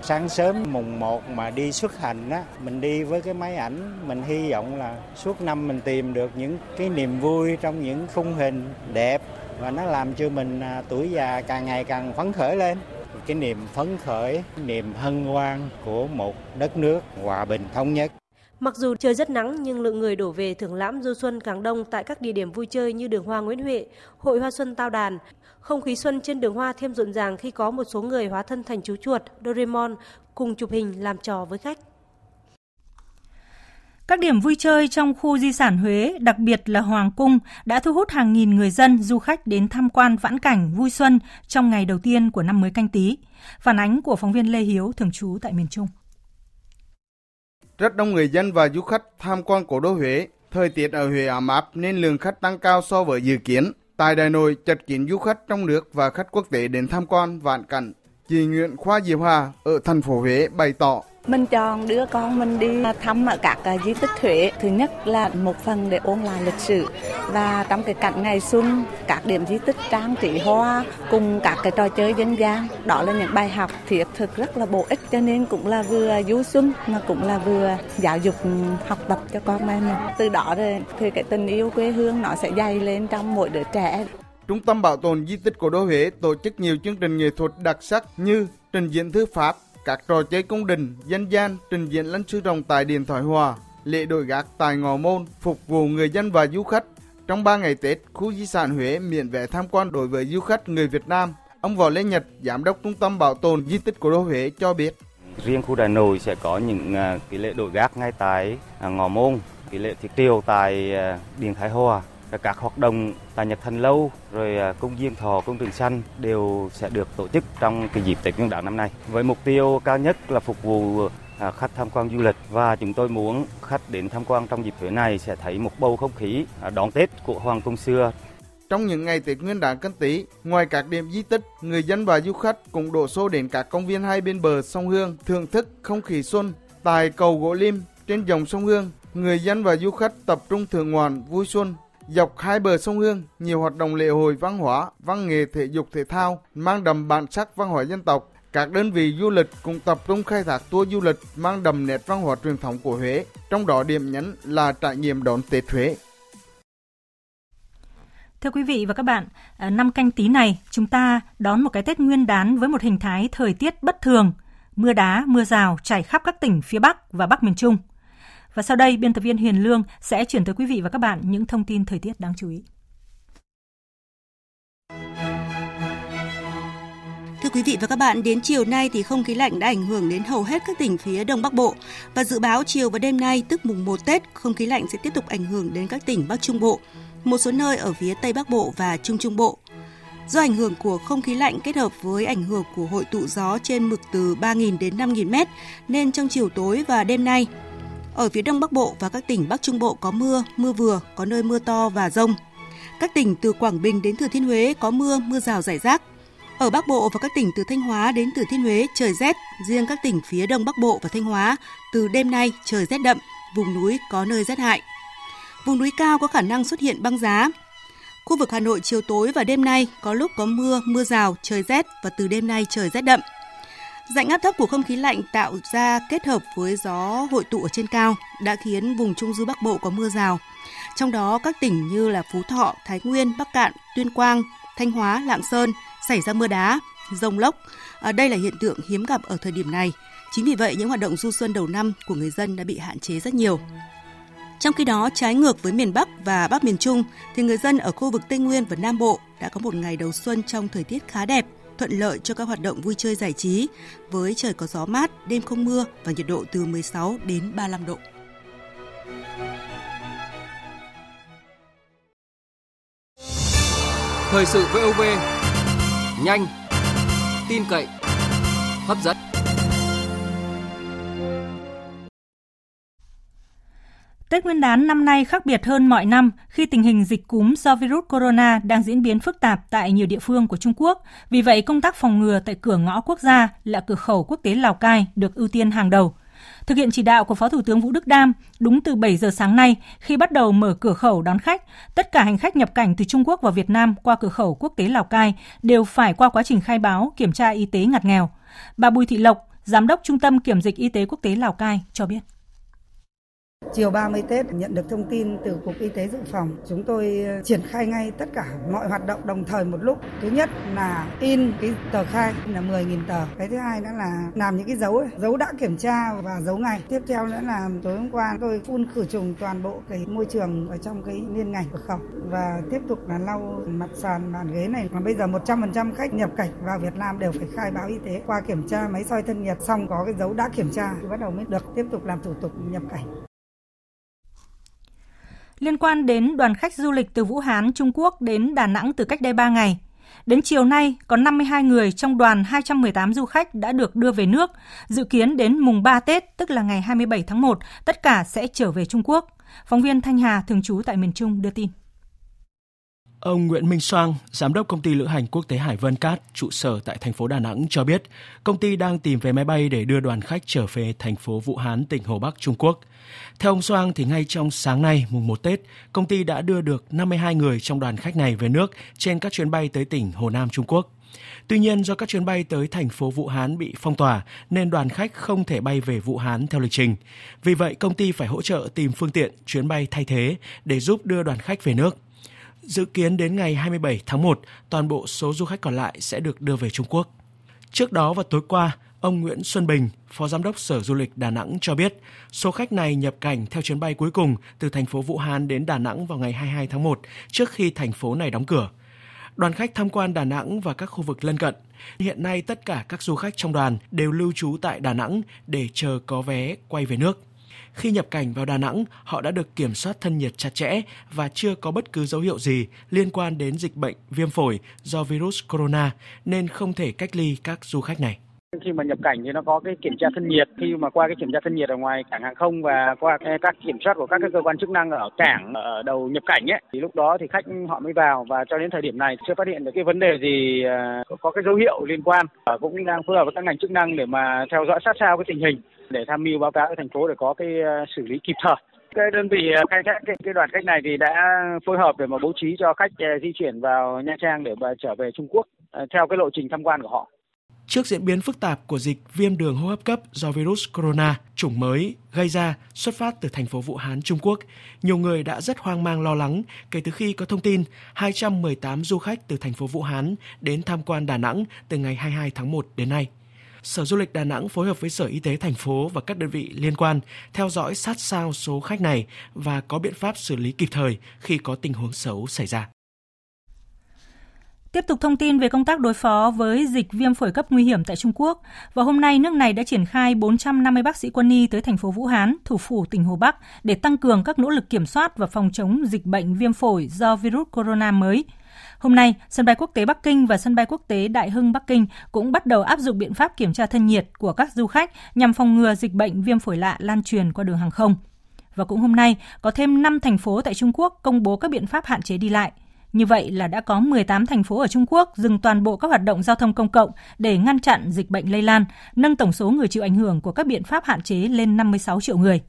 Sáng sớm mùng 1 mà đi xuất hành á, mình đi với cái máy ảnh, mình hy vọng là suốt năm mình tìm được những cái niềm vui trong những khung hình đẹp và nó làm cho mình à, tuổi già càng ngày càng phấn khởi lên cái niềm phấn khởi, niềm hân hoan của một đất nước hòa bình thống nhất. Mặc dù trời rất nắng nhưng lượng người đổ về thưởng lãm du xuân càng đông tại các địa điểm vui chơi như đường hoa Nguyễn Huệ, hội hoa xuân Tao Đàn. Không khí xuân trên đường hoa thêm rộn ràng khi có một số người hóa thân thành chú chuột, Doraemon cùng chụp hình làm trò với khách. Các điểm vui chơi trong khu di sản Huế, đặc biệt là Hoàng Cung, đã thu hút hàng nghìn người dân, du khách đến tham quan vãn cảnh vui xuân trong ngày đầu tiên của năm mới canh tí. Phản ánh của phóng viên Lê Hiếu, thường trú tại miền Trung. Rất đông người dân và du khách tham quan cổ đô Huế. Thời tiết ở Huế ấm áp nên lượng khách tăng cao so với dự kiến. Tại Đại Nội, chật kín du khách trong nước và khách quốc tế đến tham quan vạn cảnh. Chị Nguyễn Khoa Diệp Hòa ở thành phố Huế bày tỏ mình chọn đưa con mình đi thăm ở các à, di tích Huế. Thứ nhất là một phần để ôn lại lịch sử và trong cái cảnh ngày xuân, các điểm di tích trang trí hoa cùng các cái trò chơi dân gian. Đó là những bài học thiết thực rất là bổ ích cho nên cũng là vừa du xuân mà cũng là vừa giáo dục ừ, học tập cho con em mình. Từ đó thì cái tình yêu quê hương nó sẽ dày lên trong mỗi đứa trẻ. Trung tâm Bảo tồn Di tích Cổ đô Huế tổ chức nhiều chương trình nghệ thuật đặc sắc như trình diễn thư pháp, các trò chơi cung đình, dân gian, trình diễn lân sư rồng tại Điện Thoại Hòa, lễ đổi gác tại Ngò Môn phục vụ người dân và du khách. Trong 3 ngày Tết, khu di sản Huế miễn vé tham quan đối với du khách người Việt Nam. Ông Võ Lê Nhật, Giám đốc Trung tâm Bảo tồn Di tích của đô Huế cho biết. Riêng khu Đại Nội sẽ có những à, cái lễ đổi gác ngay tại à, Ngò Môn, cái lễ thiết triều tại à, Điện Thái Hòa các hoạt động tại Nhật Thành Lâu rồi à, công viên thọ công trường xanh đều sẽ được tổ chức trong cái dịp Tết Nguyên đán năm nay với mục tiêu cao nhất là phục vụ à, khách tham quan du lịch và chúng tôi muốn khách đến tham quan trong dịp Huế này sẽ thấy một bầu không khí à, đón Tết của Hoàng cung xưa. Trong những ngày Tết Nguyên đán Canh Tý, ngoài các điểm di tích, người dân và du khách cũng đổ xô đến các công viên hai bên bờ sông Hương thưởng thức không khí xuân tại cầu gỗ lim trên dòng sông Hương. Người dân và du khách tập trung thưởng ngoạn vui xuân Dọc hai bờ sông Hương, nhiều hoạt động lễ hội văn hóa, văn nghệ thể dục thể thao mang đậm bản sắc văn hóa dân tộc. Các đơn vị du lịch cũng tập trung khai thác tour du lịch mang đậm nét văn hóa truyền thống của Huế, trong đó điểm nhấn là trải nghiệm đón Tết Huế. Thưa quý vị và các bạn, à, năm canh tí này chúng ta đón một cái Tết nguyên đán với một hình thái thời tiết bất thường, mưa đá, mưa rào trải khắp các tỉnh phía Bắc và Bắc miền Trung – và sau đây, biên tập viên Hiền Lương sẽ chuyển tới quý vị và các bạn những thông tin thời tiết đáng chú ý. Thưa quý vị và các bạn, đến chiều nay thì không khí lạnh đã ảnh hưởng đến hầu hết các tỉnh phía Đông Bắc Bộ và dự báo chiều và đêm nay tức mùng 1 Tết, không khí lạnh sẽ tiếp tục ảnh hưởng đến các tỉnh Bắc Trung Bộ, một số nơi ở phía Tây Bắc Bộ và Trung Trung Bộ. Do ảnh hưởng của không khí lạnh kết hợp với ảnh hưởng của hội tụ gió trên mực từ 3.000 đến 5.000 m nên trong chiều tối và đêm nay, ở phía Đông Bắc Bộ và các tỉnh Bắc Trung Bộ có mưa, mưa vừa, có nơi mưa to và rông. Các tỉnh từ Quảng Bình đến Thừa Thiên Huế có mưa, mưa rào rải rác. Ở Bắc Bộ và các tỉnh từ Thanh Hóa đến Thừa Thiên Huế trời rét, riêng các tỉnh phía Đông Bắc Bộ và Thanh Hóa từ đêm nay trời rét đậm, vùng núi có nơi rét hại. Vùng núi cao có khả năng xuất hiện băng giá. Khu vực Hà Nội chiều tối và đêm nay có lúc có mưa, mưa rào, trời rét và từ đêm nay trời rét đậm. Dạnh áp thấp của không khí lạnh tạo ra kết hợp với gió hội tụ ở trên cao đã khiến vùng Trung du Bắc Bộ có mưa rào. Trong đó các tỉnh như là Phú Thọ, Thái Nguyên, Bắc Cạn, Tuyên Quang, Thanh Hóa, Lạng Sơn xảy ra mưa đá, rông lốc. À, đây là hiện tượng hiếm gặp ở thời điểm này. Chính vì vậy những hoạt động du xuân đầu năm của người dân đã bị hạn chế rất nhiều. Trong khi đó, trái ngược với miền Bắc và Bắc miền Trung, thì người dân ở khu vực Tây Nguyên và Nam Bộ đã có một ngày đầu xuân trong thời tiết khá đẹp thuận lợi cho các hoạt động vui chơi giải trí với trời có gió mát, đêm không mưa và nhiệt độ từ 16 đến 35 độ. Thời sự VOV nhanh, tin cậy, hấp dẫn. Tết Nguyên đán năm nay khác biệt hơn mọi năm khi tình hình dịch cúm do virus corona đang diễn biến phức tạp tại nhiều địa phương của Trung Quốc. Vì vậy, công tác phòng ngừa tại cửa ngõ quốc gia là cửa khẩu quốc tế Lào Cai được ưu tiên hàng đầu. Thực hiện chỉ đạo của Phó Thủ tướng Vũ Đức Đam, đúng từ 7 giờ sáng nay, khi bắt đầu mở cửa khẩu đón khách, tất cả hành khách nhập cảnh từ Trung Quốc vào Việt Nam qua cửa khẩu quốc tế Lào Cai đều phải qua quá trình khai báo, kiểm tra y tế ngặt nghèo. Bà Bùi Thị Lộc, Giám đốc Trung tâm Kiểm dịch Y tế Quốc tế Lào Cai cho biết. Chiều 30 Tết nhận được thông tin từ Cục Y tế Dự phòng, chúng tôi ờ, triển khai ngay tất cả mọi hoạt động đồng thời một lúc. Thứ nhất là in cái tờ khai là 10.000 tờ. Cái thứ hai nữa là làm những cái dấu ấy, dấu đã kiểm tra và dấu ngày. Tiếp theo nữa là tối hôm qua tôi phun khử trùng toàn bộ cái môi trường ở trong cái liên ngành cửa khẩu và tiếp tục là lau mặt sàn bàn ghế này. Và bây giờ 100% khách nhập cảnh vào Việt Nam đều phải khai báo y tế qua kiểm tra máy soi thân nhiệt xong có cái dấu đã kiểm tra thì bắt đầu mới được tiếp tục làm thủ tục nhập cảnh. Liên quan đến đoàn khách du lịch từ Vũ Hán, Trung Quốc đến Đà Nẵng từ cách đây 3 ngày, Đến chiều nay, có 52 người trong đoàn 218 du khách đã được đưa về nước. Dự kiến đến mùng 3 Tết, tức là ngày 27 tháng 1, tất cả sẽ trở về Trung Quốc. Phóng viên Thanh Hà, thường trú tại miền Trung, đưa tin. Ông Nguyễn Minh Soang, giám đốc công ty lữ hành quốc tế Hải Vân Cát, trụ sở tại thành phố Đà Nẵng cho biết, công ty đang tìm vé máy bay để đưa đoàn khách trở về thành phố Vũ Hán, tỉnh Hồ Bắc, Trung Quốc. Theo ông Soang thì ngay trong sáng nay, mùng 1 Tết, công ty đã đưa được 52 người trong đoàn khách này về nước trên các chuyến bay tới tỉnh Hồ Nam, Trung Quốc. Tuy nhiên, do các chuyến bay tới thành phố Vũ Hán bị phong tỏa nên đoàn khách không thể bay về Vũ Hán theo lịch trình. Vì vậy, công ty phải hỗ trợ tìm phương tiện, chuyến bay thay thế để giúp đưa đoàn khách về nước. Dự kiến đến ngày 27 tháng 1, toàn bộ số du khách còn lại sẽ được đưa về Trung Quốc. Trước đó vào tối qua, ông Nguyễn Xuân Bình, Phó Giám đốc Sở Du lịch Đà Nẵng cho biết, số khách này nhập cảnh theo chuyến bay cuối cùng từ thành phố Vũ Hán đến Đà Nẵng vào ngày 22 tháng 1, trước khi thành phố này đóng cửa. Đoàn khách tham quan Đà Nẵng và các khu vực lân cận. Hiện nay tất cả các du khách trong đoàn đều lưu trú tại Đà Nẵng để chờ có vé quay về nước. Khi nhập cảnh vào Đà Nẵng, họ đã được kiểm soát thân nhiệt chặt chẽ và chưa có bất cứ dấu hiệu gì liên quan đến dịch bệnh viêm phổi do virus corona nên không thể cách ly các du khách này khi mà nhập cảnh thì nó có cái kiểm tra thân nhiệt. Khi mà qua cái kiểm tra thân nhiệt ở ngoài cảng hàng không và qua các kiểm soát của các cái cơ quan chức năng ở cảng ở đầu nhập cảnh ấy thì lúc đó thì khách họ mới vào. Và cho đến thời điểm này chưa phát hiện được cái vấn đề gì à, có cái dấu hiệu liên quan. Cũng đang phối hợp với các ngành chức năng để mà theo dõi sát sao cái tình hình để tham mưu báo cáo với thành phố để có cái à, xử lý kịp thời. Cái đơn vị à, khai thác cái, cái đoàn khách này thì đã phối hợp để mà bố trí cho khách di chuyển vào Nha Trang để mà trở về Trung Quốc theo cái lộ trình tham quan của họ. Trước diễn biến phức tạp của dịch viêm đường hô hấp cấp do virus corona chủng mới gây ra xuất phát từ thành phố Vũ Hán, Trung Quốc, nhiều người đã rất hoang mang lo lắng kể từ khi có thông tin 218 du khách từ thành phố Vũ Hán đến tham quan Đà Nẵng từ ngày 22 tháng 1 đến nay. Sở Du lịch Đà Nẵng phối hợp với Sở Y tế thành phố và các đơn vị liên quan theo dõi sát sao số khách này và có biện pháp xử lý kịp thời khi có tình huống xấu xảy ra. Tiếp tục thông tin về công tác đối phó với dịch viêm phổi cấp nguy hiểm tại Trung Quốc. Vào hôm nay, nước này đã triển khai 450 bác sĩ quân y tới thành phố Vũ Hán, thủ phủ tỉnh Hồ Bắc, để tăng cường các nỗ lực kiểm soát và phòng chống dịch bệnh viêm phổi do virus corona mới. Hôm nay, sân bay quốc tế Bắc Kinh và sân bay quốc tế Đại Hưng Bắc Kinh cũng bắt đầu áp dụng biện pháp kiểm tra thân nhiệt của các du khách nhằm phòng ngừa dịch bệnh viêm phổi lạ lan truyền qua đường hàng không. Và cũng hôm nay, có thêm 5 thành phố tại Trung Quốc công bố các biện pháp hạn chế đi lại. Như vậy là đã có 18 thành phố ở Trung Quốc dừng toàn bộ các hoạt động giao thông công cộng để ngăn chặn dịch bệnh lây lan, nâng tổng số người chịu ảnh hưởng của các biện pháp hạn chế lên 56 triệu người.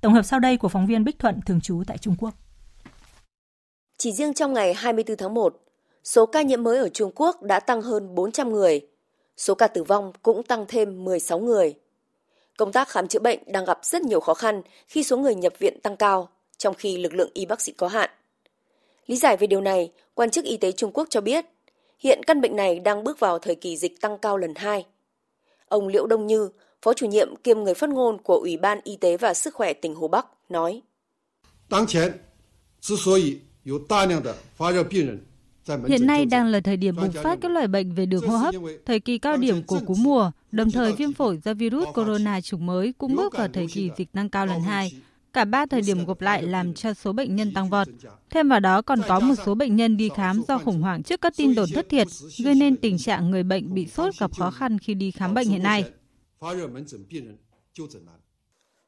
Tổng hợp sau đây của phóng viên Bích Thuận thường trú tại Trung Quốc. Chỉ riêng trong ngày 24 tháng 1, số ca nhiễm mới ở Trung Quốc đã tăng hơn 400 người. Số ca tử vong cũng tăng thêm 16 người. Công tác khám chữa bệnh đang gặp rất nhiều khó khăn khi số người nhập viện tăng cao, trong khi lực lượng y bác sĩ có hạn. Lý giải về điều này, quan chức y tế Trung Quốc cho biết, hiện căn bệnh này đang bước vào thời kỳ dịch tăng cao lần 2. Ông Liễu Đông Như, Phó chủ nhiệm kiêm người phát ngôn của Ủy ban Y tế và Sức khỏe tỉnh Hồ Bắc, nói. Hiện nay đang là thời điểm bùng phát các loại bệnh về đường hô hấp, thời kỳ cao điểm của cúm mùa, đồng thời viêm phổi do virus corona chủng mới cũng bước vào thời kỳ dịch tăng cao lần 2. Cả ba thời điểm gộp lại làm cho số bệnh nhân tăng vọt. Thêm vào đó còn có một số bệnh nhân đi khám do khủng hoảng trước các tin đồn thất thiệt, gây nên tình trạng người bệnh bị sốt gặp khó khăn khi đi khám bệnh hiện nay.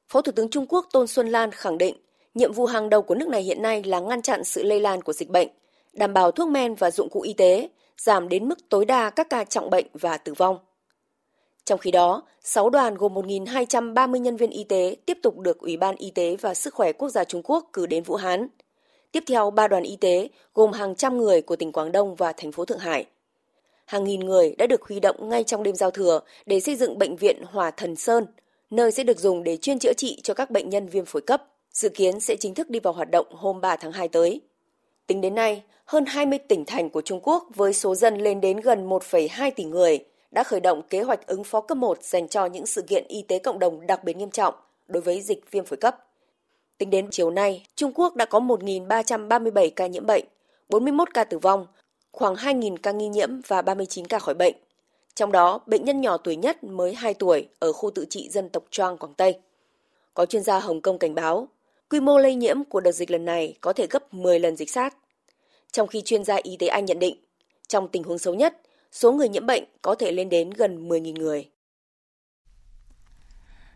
Phó Thủ tướng Trung Quốc Tôn Xuân Lan khẳng định, nhiệm vụ hàng đầu của nước này hiện nay là ngăn chặn sự lây lan của dịch bệnh, đảm bảo thuốc men và dụng cụ y tế, giảm đến mức tối đa các ca trọng bệnh và tử vong. Trong khi đó, 6 đoàn gồm 1.230 nhân viên y tế tiếp tục được Ủy ban Y tế và Sức khỏe Quốc gia Trung Quốc cử đến Vũ Hán. Tiếp theo, ba đoàn y tế gồm hàng trăm người của tỉnh Quảng Đông và thành phố Thượng Hải. hàng nghìn người đã được huy động ngay trong đêm giao thừa để xây dựng bệnh viện Hòa Thần Sơn, nơi sẽ được dùng để chuyên chữa trị cho các bệnh nhân viêm phổi cấp, dự kiến sẽ chính thức đi vào hoạt động hôm 3 tháng 2 tới. Tính đến nay, hơn 20 tỉnh thành của Trung Quốc với số dân lên đến gần 1,2 tỷ người đã khởi động kế hoạch ứng phó cấp 1 dành cho những sự kiện y tế cộng đồng đặc biệt nghiêm trọng đối với dịch viêm phổi cấp. Tính đến chiều nay, Trung Quốc đã có 1.337 ca nhiễm bệnh, 41 ca tử vong, khoảng 2.000 ca nghi nhiễm và 39 ca khỏi bệnh. Trong đó, bệnh nhân nhỏ tuổi nhất mới 2 tuổi ở khu tự trị dân tộc Choang, Quảng Tây. Có chuyên gia Hồng Kông cảnh báo, quy mô lây nhiễm của đợt dịch lần này có thể gấp 10 lần dịch SARS. Trong khi chuyên gia y tế Anh nhận định, trong tình huống xấu nhất, số người nhiễm bệnh có thể lên đến gần 10.000 người.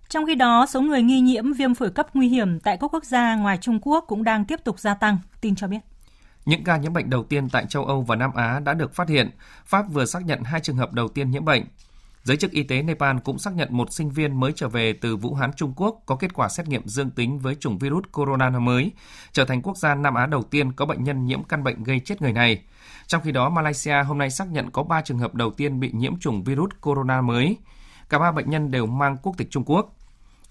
Trong khi đó, số người nghi nhiễm viêm phổi cấp nguy hiểm tại các quốc gia ngoài Trung Quốc cũng đang tiếp tục gia tăng, tin cho biết. Những ca nhiễm bệnh đầu tiên tại châu Âu và Nam Á đã được phát hiện. Pháp vừa xác nhận hai trường hợp đầu tiên nhiễm bệnh. Giới chức y tế Nepal cũng xác nhận một sinh viên mới trở về từ Vũ Hán, Trung Quốc có kết quả xét nghiệm dương tính với chủng virus corona mới, trở thành quốc gia Nam Á đầu tiên có bệnh nhân nhiễm căn bệnh gây chết người này. Trong khi đó, Malaysia hôm nay xác nhận có 3 trường hợp đầu tiên bị nhiễm chủng virus corona mới. Cả ba bệnh nhân đều mang quốc tịch Trung Quốc.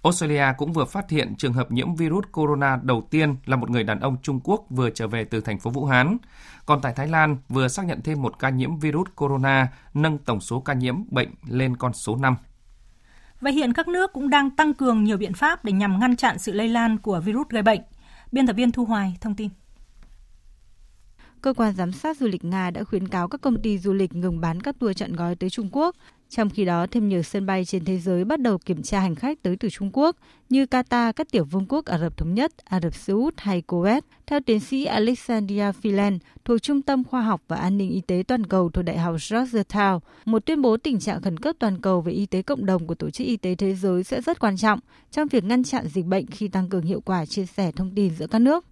Australia cũng vừa phát hiện trường hợp nhiễm virus corona đầu tiên là một người đàn ông Trung Quốc vừa trở về từ thành phố Vũ Hán. Còn tại Thái Lan vừa xác nhận thêm một ca nhiễm virus corona, nâng tổng số ca nhiễm bệnh lên con số 5. Và hiện các nước cũng đang tăng cường nhiều biện pháp để nhằm ngăn chặn sự lây lan của virus gây bệnh. Biên tập viên Thu Hoài thông tin. Cơ quan giám sát du lịch Nga đã khuyến cáo các công ty du lịch ngừng bán các tour chọn gói tới Trung Quốc trong khi đó, thêm nhiều sân bay trên thế giới bắt đầu kiểm tra hành khách tới từ Trung Quốc như Qatar, các tiểu vương quốc Ả Rập Thống Nhất, Ả Rập Xê Út hay Kuwait. Theo tiến sĩ Alexandria Phelan thuộc Trung tâm Khoa học và An ninh Y tế Toàn cầu thuộc Đại học Georgetown, một tuyên bố tình trạng khẩn cấp toàn cầu về y tế cộng đồng của Tổ chức Y tế Thế giới sẽ rất quan trọng trong việc ngăn chặn dịch bệnh khi tăng cường hiệu quả chia sẻ thông tin giữa các nước.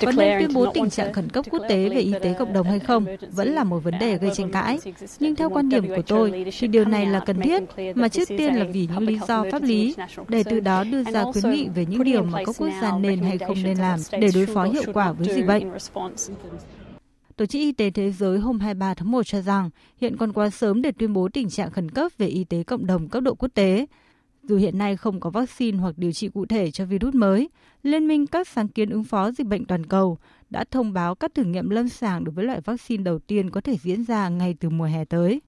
Có nên tuyên bố tình trạng khẩn cấp quốc tế về y tế cộng đồng hay không vẫn là một vấn đề gây tranh cãi. Nhưng theo quan điểm của tôi thì điều này là cần thiết, mà trước tiên là vì những lý do pháp lý, để từ đó đưa ra khuyến nghị về những điều mà các quốc gia nên hay không nên làm để đối phó hiệu quả với dịch bệnh. Tổ chức Y tế Thế giới hôm 23 tháng 1 cho rằng hiện còn quá sớm để tuyên bố tình trạng khẩn cấp về y tế cộng đồng cấp độ quốc tế. Dù hiện nay không có vaccine hoặc điều trị cụ thể cho virus mới, Liên minh các sáng kiến ứng phó dịch bệnh toàn cầu đã thông báo các thử nghiệm lâm sàng đối với loại vaccine đầu tiên có thể diễn ra ngay từ mùa hè tới.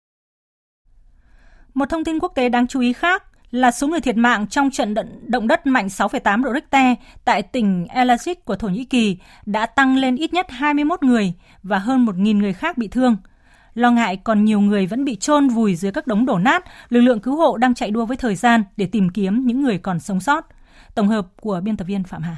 Một thông tin quốc tế đáng chú ý khác là số người thiệt mạng trong trận động đất mạnh 6,8 độ Richter tại tỉnh Elazig của Thổ Nhĩ Kỳ đã tăng lên ít nhất 21 người và hơn 1.000 người khác bị thương. Lo ngại còn nhiều người vẫn bị chôn vùi dưới các đống đổ nát, lực lượng cứu hộ đang chạy đua với thời gian để tìm kiếm những người còn sống sót. Tổng hợp của biên tập viên Phạm Hà.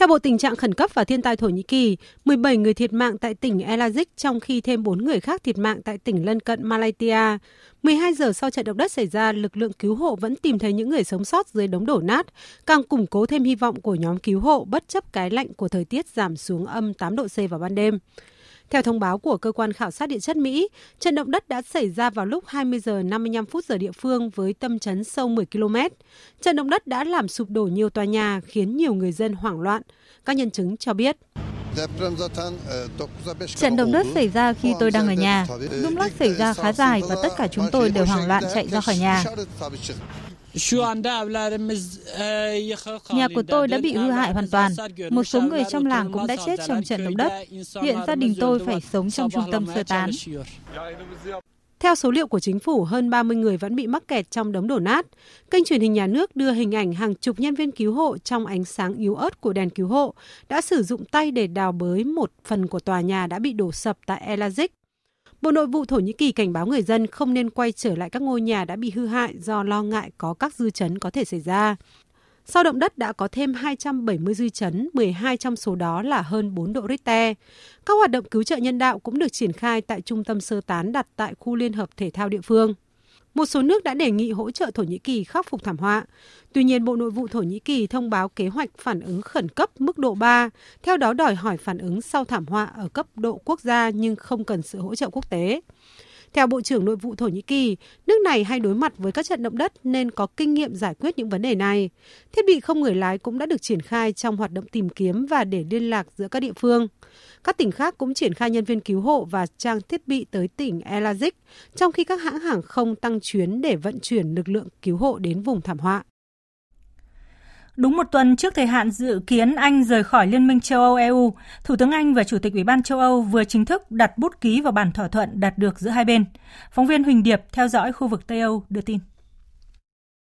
Theo Bộ Tình trạng Khẩn cấp và Thiên tai Thổ Nhĩ Kỳ, 17 người thiệt mạng tại tỉnh Elazig trong khi thêm 4 người khác thiệt mạng tại tỉnh lân cận Malaysia. 12 giờ sau trận động đất xảy ra, lực lượng cứu hộ vẫn tìm thấy những người sống sót dưới đống đổ nát, càng củng cố thêm hy vọng của nhóm cứu hộ bất chấp cái lạnh của thời tiết giảm xuống âm 8 độ C vào ban đêm. Theo thông báo của cơ quan khảo sát địa chất Mỹ, trận động đất đã xảy ra vào lúc 20 giờ 55 phút giờ địa phương với tâm chấn sâu 10 km. Trận động đất đã làm sụp đổ nhiều tòa nhà, khiến nhiều người dân hoảng loạn. Các nhân chứng cho biết. Trận động đất xảy ra khi tôi đang ở nhà. Rung lắc xảy ra khá dài và tất cả chúng tôi đều hoảng loạn chạy ra khỏi nhà. Nhà của tôi đã bị hư hại hoàn toàn. Một số người trong làng cũng đã chết trong trận động đất. Hiện gia đình tôi phải sống trong trung tâm sơ tán. Theo số liệu của chính phủ, hơn 30 người vẫn bị mắc kẹt trong đống đổ nát. Kênh truyền hình nhà nước đưa hình ảnh hàng chục nhân viên cứu hộ trong ánh sáng yếu ớt của đèn cứu hộ đã sử dụng tay để đào bới một phần của tòa nhà đã bị đổ sập tại Elazig. Bộ Nội vụ Thổ Nhĩ Kỳ cảnh báo người dân không nên quay trở lại các ngôi nhà đã bị hư hại do lo ngại có các dư chấn có thể xảy ra. Sau động đất đã có thêm 270 dư chấn, 12 trong số đó là hơn 4 độ Richter. Các hoạt động cứu trợ nhân đạo cũng được triển khai tại trung tâm sơ tán đặt tại khu liên hợp thể thao địa phương. Một số nước đã đề nghị hỗ trợ Thổ Nhĩ Kỳ khắc phục thảm họa. Tuy nhiên, Bộ Nội vụ Thổ Nhĩ Kỳ thông báo kế hoạch phản ứng khẩn cấp mức độ 3, theo đó đòi hỏi phản ứng sau thảm họa ở cấp độ quốc gia nhưng không cần sự hỗ trợ quốc tế. Theo Bộ trưởng Nội vụ Thổ Nhĩ Kỳ, nước này hay đối mặt với các trận động đất nên có kinh nghiệm giải quyết những vấn đề này. Thiết bị không người lái cũng đã được triển khai trong hoạt động tìm kiếm và để liên lạc giữa các địa phương. Các tỉnh khác cũng triển khai nhân viên cứu hộ và trang thiết bị tới tỉnh Elazik, trong khi các hãng hàng không tăng chuyến để vận chuyển lực lượng cứu hộ đến vùng thảm họa. Đúng một tuần trước thời hạn dự kiến Anh rời khỏi Liên minh châu Âu EU, Thủ tướng Anh và Chủ tịch Ủy ban châu Âu vừa chính thức đặt bút ký vào bản thỏa thuận đạt được giữa hai bên. Phóng viên Huỳnh Điệp theo dõi khu vực Tây Âu đưa tin.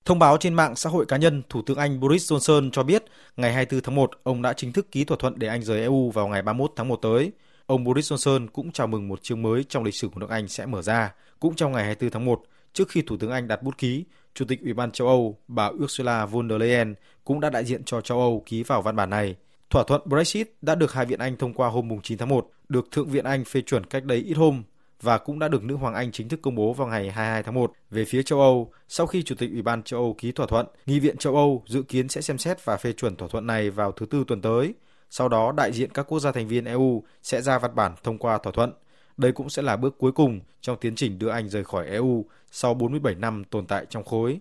Thông báo trên mạng xã hội cá nhân, Thủ tướng Anh Boris Johnson cho biết ngày 24 tháng 1, ông đã chính thức ký thỏa thuận để Anh rời EU vào ngày 31 tháng 1 tới. Ông Boris Johnson cũng chào mừng một chương mới trong lịch sử của nước Anh sẽ mở ra. Cũng trong ngày 24 tháng 1, trước khi Thủ tướng Anh đặt bút ký, Chủ tịch Ủy ban châu Âu bà Ursula von der Leyen cũng đã đại diện cho châu Âu ký vào văn bản này. Thỏa thuận Brexit đã được Hai viện Anh thông qua hôm 9 tháng 1, được Thượng viện Anh phê chuẩn cách đây ít hôm và cũng đã được Nữ hoàng Anh chính thức công bố vào ngày 22 tháng 1. Về phía châu Âu, sau khi Chủ tịch Ủy ban châu Âu ký thỏa thuận, Nghị viện châu Âu dự kiến sẽ xem xét và phê chuẩn thỏa thuận này vào thứ Tư tuần tới. Sau đó, đại diện các quốc gia thành viên EU sẽ ra văn bản thông qua thỏa thuận. Đây cũng sẽ là bước cuối cùng trong tiến trình đưa Anh rời khỏi EU sau 47 năm tồn tại trong khối.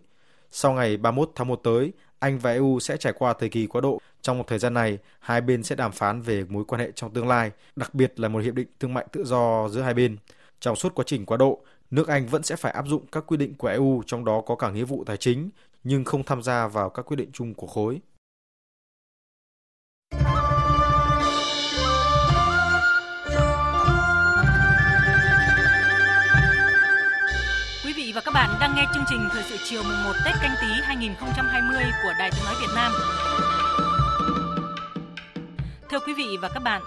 Sau ngày 31 tháng 1 tới, Anh và EU sẽ trải qua thời kỳ quá độ. Trong một thời gian này, hai bên sẽ đàm phán về mối quan hệ trong tương lai, đặc biệt là một hiệp định thương mại tự do giữa hai bên. Trong suốt quá trình quá độ, nước Anh vẫn sẽ phải áp dụng các quy định của EU, trong đó có cả nghĩa vụ tài chính, nhưng không tham gia vào các quyết định chung của khối. Các bạn đang nghe chương trình Thời sự chiều mùng 1 Tết canh tí 2020 của Đài Tiếng Nói Việt Nam. Thưa quý vị và các bạn,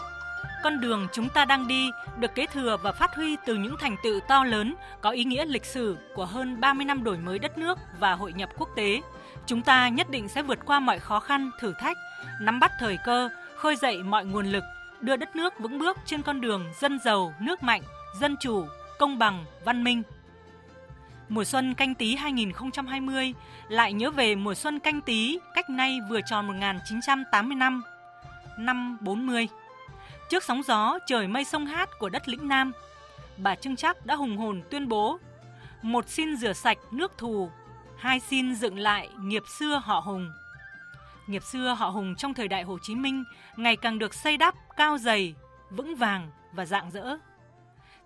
con đường chúng ta đang đi được kế thừa và phát huy từ những thành tựu to lớn có ý nghĩa lịch sử của hơn 30 năm đổi mới đất nước và hội nhập quốc tế. Chúng ta nhất định sẽ vượt qua mọi khó khăn, thử thách, nắm bắt thời cơ, khơi dậy mọi nguồn lực, đưa đất nước vững bước trên con đường dân giàu, nước mạnh, dân chủ, công bằng, văn minh. Mùa xuân canh tí 2020 lại nhớ về mùa xuân canh tí cách nay vừa tròn 1980 năm, năm 40. Trước sóng gió trời mây sông hát của đất lĩnh Nam, bà Trưng Trắc đã hùng hồn tuyên bố một xin rửa sạch nước thù, hai xin dựng lại nghiệp xưa họ Hùng. Nghiệp xưa họ Hùng trong thời đại Hồ Chí Minh ngày càng được xây đắp cao dày, vững vàng và dạng dỡ.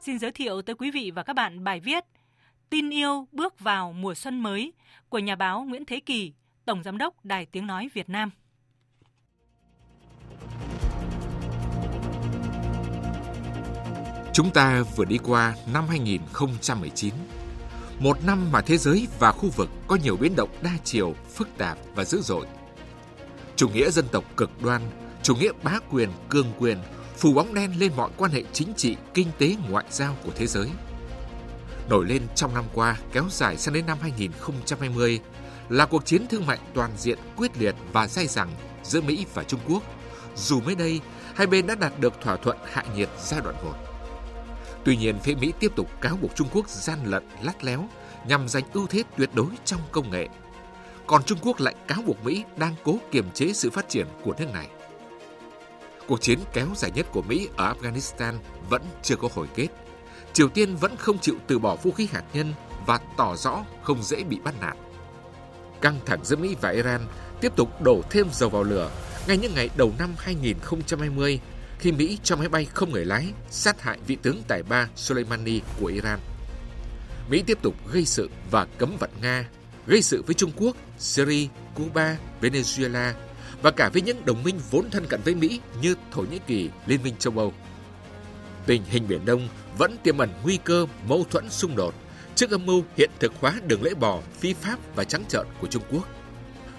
Xin giới thiệu tới quý vị và các bạn bài viết Tin yêu bước vào mùa xuân mới của nhà báo Nguyễn Thế Kỳ, Tổng Giám đốc Đài Tiếng Nói Việt Nam. Chúng ta vừa đi qua năm 2019, một năm mà thế giới và khu vực có nhiều biến động đa chiều, phức tạp và dữ dội. Chủ nghĩa dân tộc cực đoan, chủ nghĩa bá quyền, cương quyền phủ bóng đen lên mọi quan hệ chính trị, kinh tế, ngoại giao của thế giới. Nổi lên trong năm qua, kéo dài sang đến năm 2020 là cuộc chiến thương mại toàn diện quyết liệt và dai dẳng giữa Mỹ và Trung Quốc. Dù mới đây, hai bên đã đạt được thỏa thuận hạ nhiệt giai đoạn 1. Tuy nhiên, phía Mỹ tiếp tục cáo buộc Trung Quốc gian lận, lắt léo nhằm giành ưu thế tuyệt đối trong công nghệ. Còn Trung Quốc lại cáo buộc Mỹ đang cố kiềm chế sự phát triển của nước này. Cuộc chiến kéo dài nhất của Mỹ ở Afghanistan vẫn chưa có hồi kết. Triều Tiên vẫn không chịu từ bỏ vũ khí hạt nhân và tỏ rõ không dễ bị bắt nạt. Căng thẳng giữa Mỹ và Iran tiếp tục đổ thêm dầu vào lửa ngay những ngày đầu năm 2020 khi Mỹ cho máy bay không người lái sát hại vị tướng tài ba Soleimani của Iran. Mỹ tiếp tục gây sự và cấm vận Nga, gây sự với Trung Quốc, Syria, Cuba, Venezuela và cả với những đồng minh vốn thân cận với Mỹ như Thổ Nhĩ Kỳ, Liên minh châu Âu. Tình hình Biển Đông vẫn tiềm ẩn nguy cơ mâu thuẫn xung đột trước âm mưu hiện thực hóa đường lưỡi bò phi pháp và trắng trợn của Trung Quốc.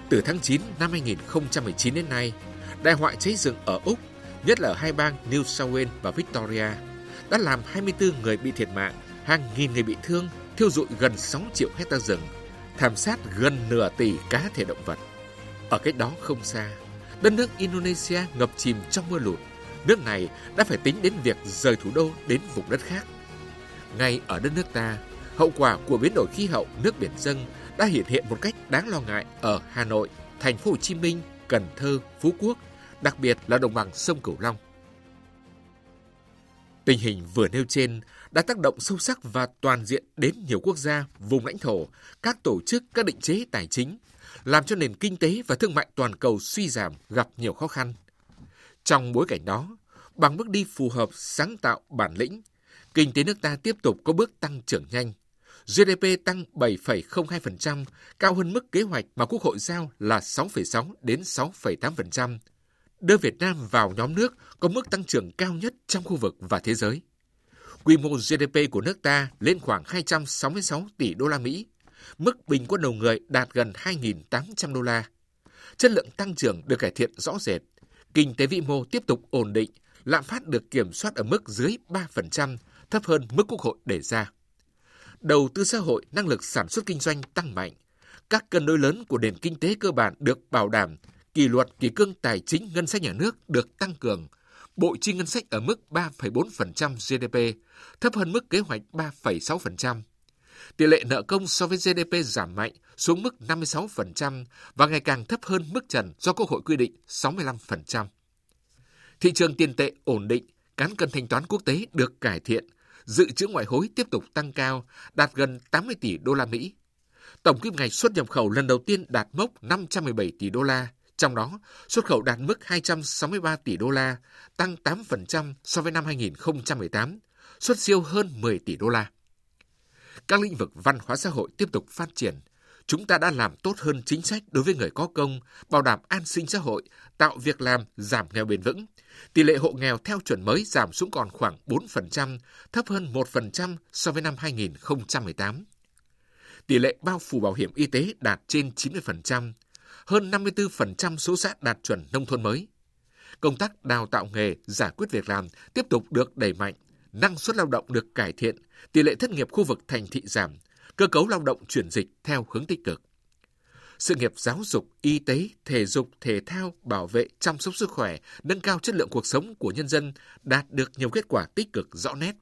Từ tháng 9 năm 2019 đến nay, đại họa cháy rừng ở Úc, nhất là ở hai bang New South Wales và Victoria, đã làm 24 người bị thiệt mạng, hàng nghìn người bị thương, thiêu dụi gần 6 triệu hecta rừng, thảm sát gần nửa tỷ cá thể động vật. Ở cách đó không xa, đất nước Indonesia ngập chìm trong mưa lụt. Nước này đã phải tính đến việc rời thủ đô đến vùng đất khác. Ngay ở đất nước ta, hậu quả của biến đổi khí hậu nước biển dâng đã hiện hiện một cách đáng lo ngại ở Hà Nội, thành phố Hồ Chí Minh, Cần Thơ, Phú Quốc, đặc biệt là đồng bằng sông Cửu Long. Tình hình vừa nêu trên đã tác động sâu sắc và toàn diện đến nhiều quốc gia, vùng lãnh thổ, các tổ chức, các định chế tài chính, làm cho nền kinh tế và thương mại toàn cầu suy giảm gặp nhiều khó khăn. Trong bối cảnh đó, bằng bước đi phù hợp, sáng tạo, bản lĩnh, kinh tế nước ta tiếp tục có bước tăng trưởng nhanh. GDP tăng 7,02%, cao hơn mức kế hoạch mà Quốc hội giao là 6,6 đến 6,8%, đưa Việt Nam vào nhóm nước có mức tăng trưởng cao nhất trong khu vực và thế giới. Quy mô GDP của nước ta lên khoảng 266 tỷ đô la Mỹ, mức bình quân đầu người đạt gần 2.800 đô la. Chất lượng tăng trưởng được cải thiện rõ rệt, kinh tế vĩ mô tiếp tục ổn định, lạm phát được kiểm soát ở mức dưới 3%, thấp hơn mức Quốc hội đề ra. Đầu tư xã hội, năng lực sản xuất kinh doanh tăng mạnh. Các cân đối lớn của nền kinh tế cơ bản được bảo đảm, kỷ luật kỷ cương tài chính ngân sách nhà nước được tăng cường, bộ chi ngân sách ở mức 3,4% GDP, thấp hơn mức kế hoạch 3,6%. Tỷ lệ nợ công so với GDP giảm mạnh xuống mức 56% và ngày càng thấp hơn mức trần do Quốc hội quy định 65%. Thị trường tiền tệ ổn định, cán cân thanh toán quốc tế được cải thiện, dự trữ ngoại hối tiếp tục tăng cao, đạt gần 80 tỷ đô la Mỹ. Tổng kim ngạch xuất nhập khẩu lần đầu tiên đạt mốc 517 tỷ đô la, trong đó, xuất khẩu đạt mức 263 tỷ đô la, tăng 8% so với năm 2018, xuất siêu hơn 10 tỷ đô la. Các lĩnh vực văn hóa xã hội tiếp tục phát triển. Chúng ta đã làm tốt hơn chính sách đối với người có công, bảo đảm an sinh xã hội, tạo việc làm, giảm nghèo bền vững. Tỷ lệ hộ nghèo theo chuẩn mới giảm xuống còn khoảng 4%, thấp hơn 1% so với năm 2018. Tỷ lệ bao phủ bảo hiểm y tế đạt trên 90%, hơn 54% số xã đạt chuẩn nông thôn mới. Công tác đào tạo nghề, giải quyết việc làm tiếp tục được đẩy mạnh, năng suất lao động được cải thiện, tỷ lệ thất nghiệp khu vực thành thị giảm, cơ cấu lao động chuyển dịch theo hướng tích cực. Sự nghiệp giáo dục, y tế, thể dục, thể thao, bảo vệ, chăm sóc sức khỏe, nâng cao chất lượng cuộc sống của nhân dân đạt được nhiều kết quả tích cực rõ nét.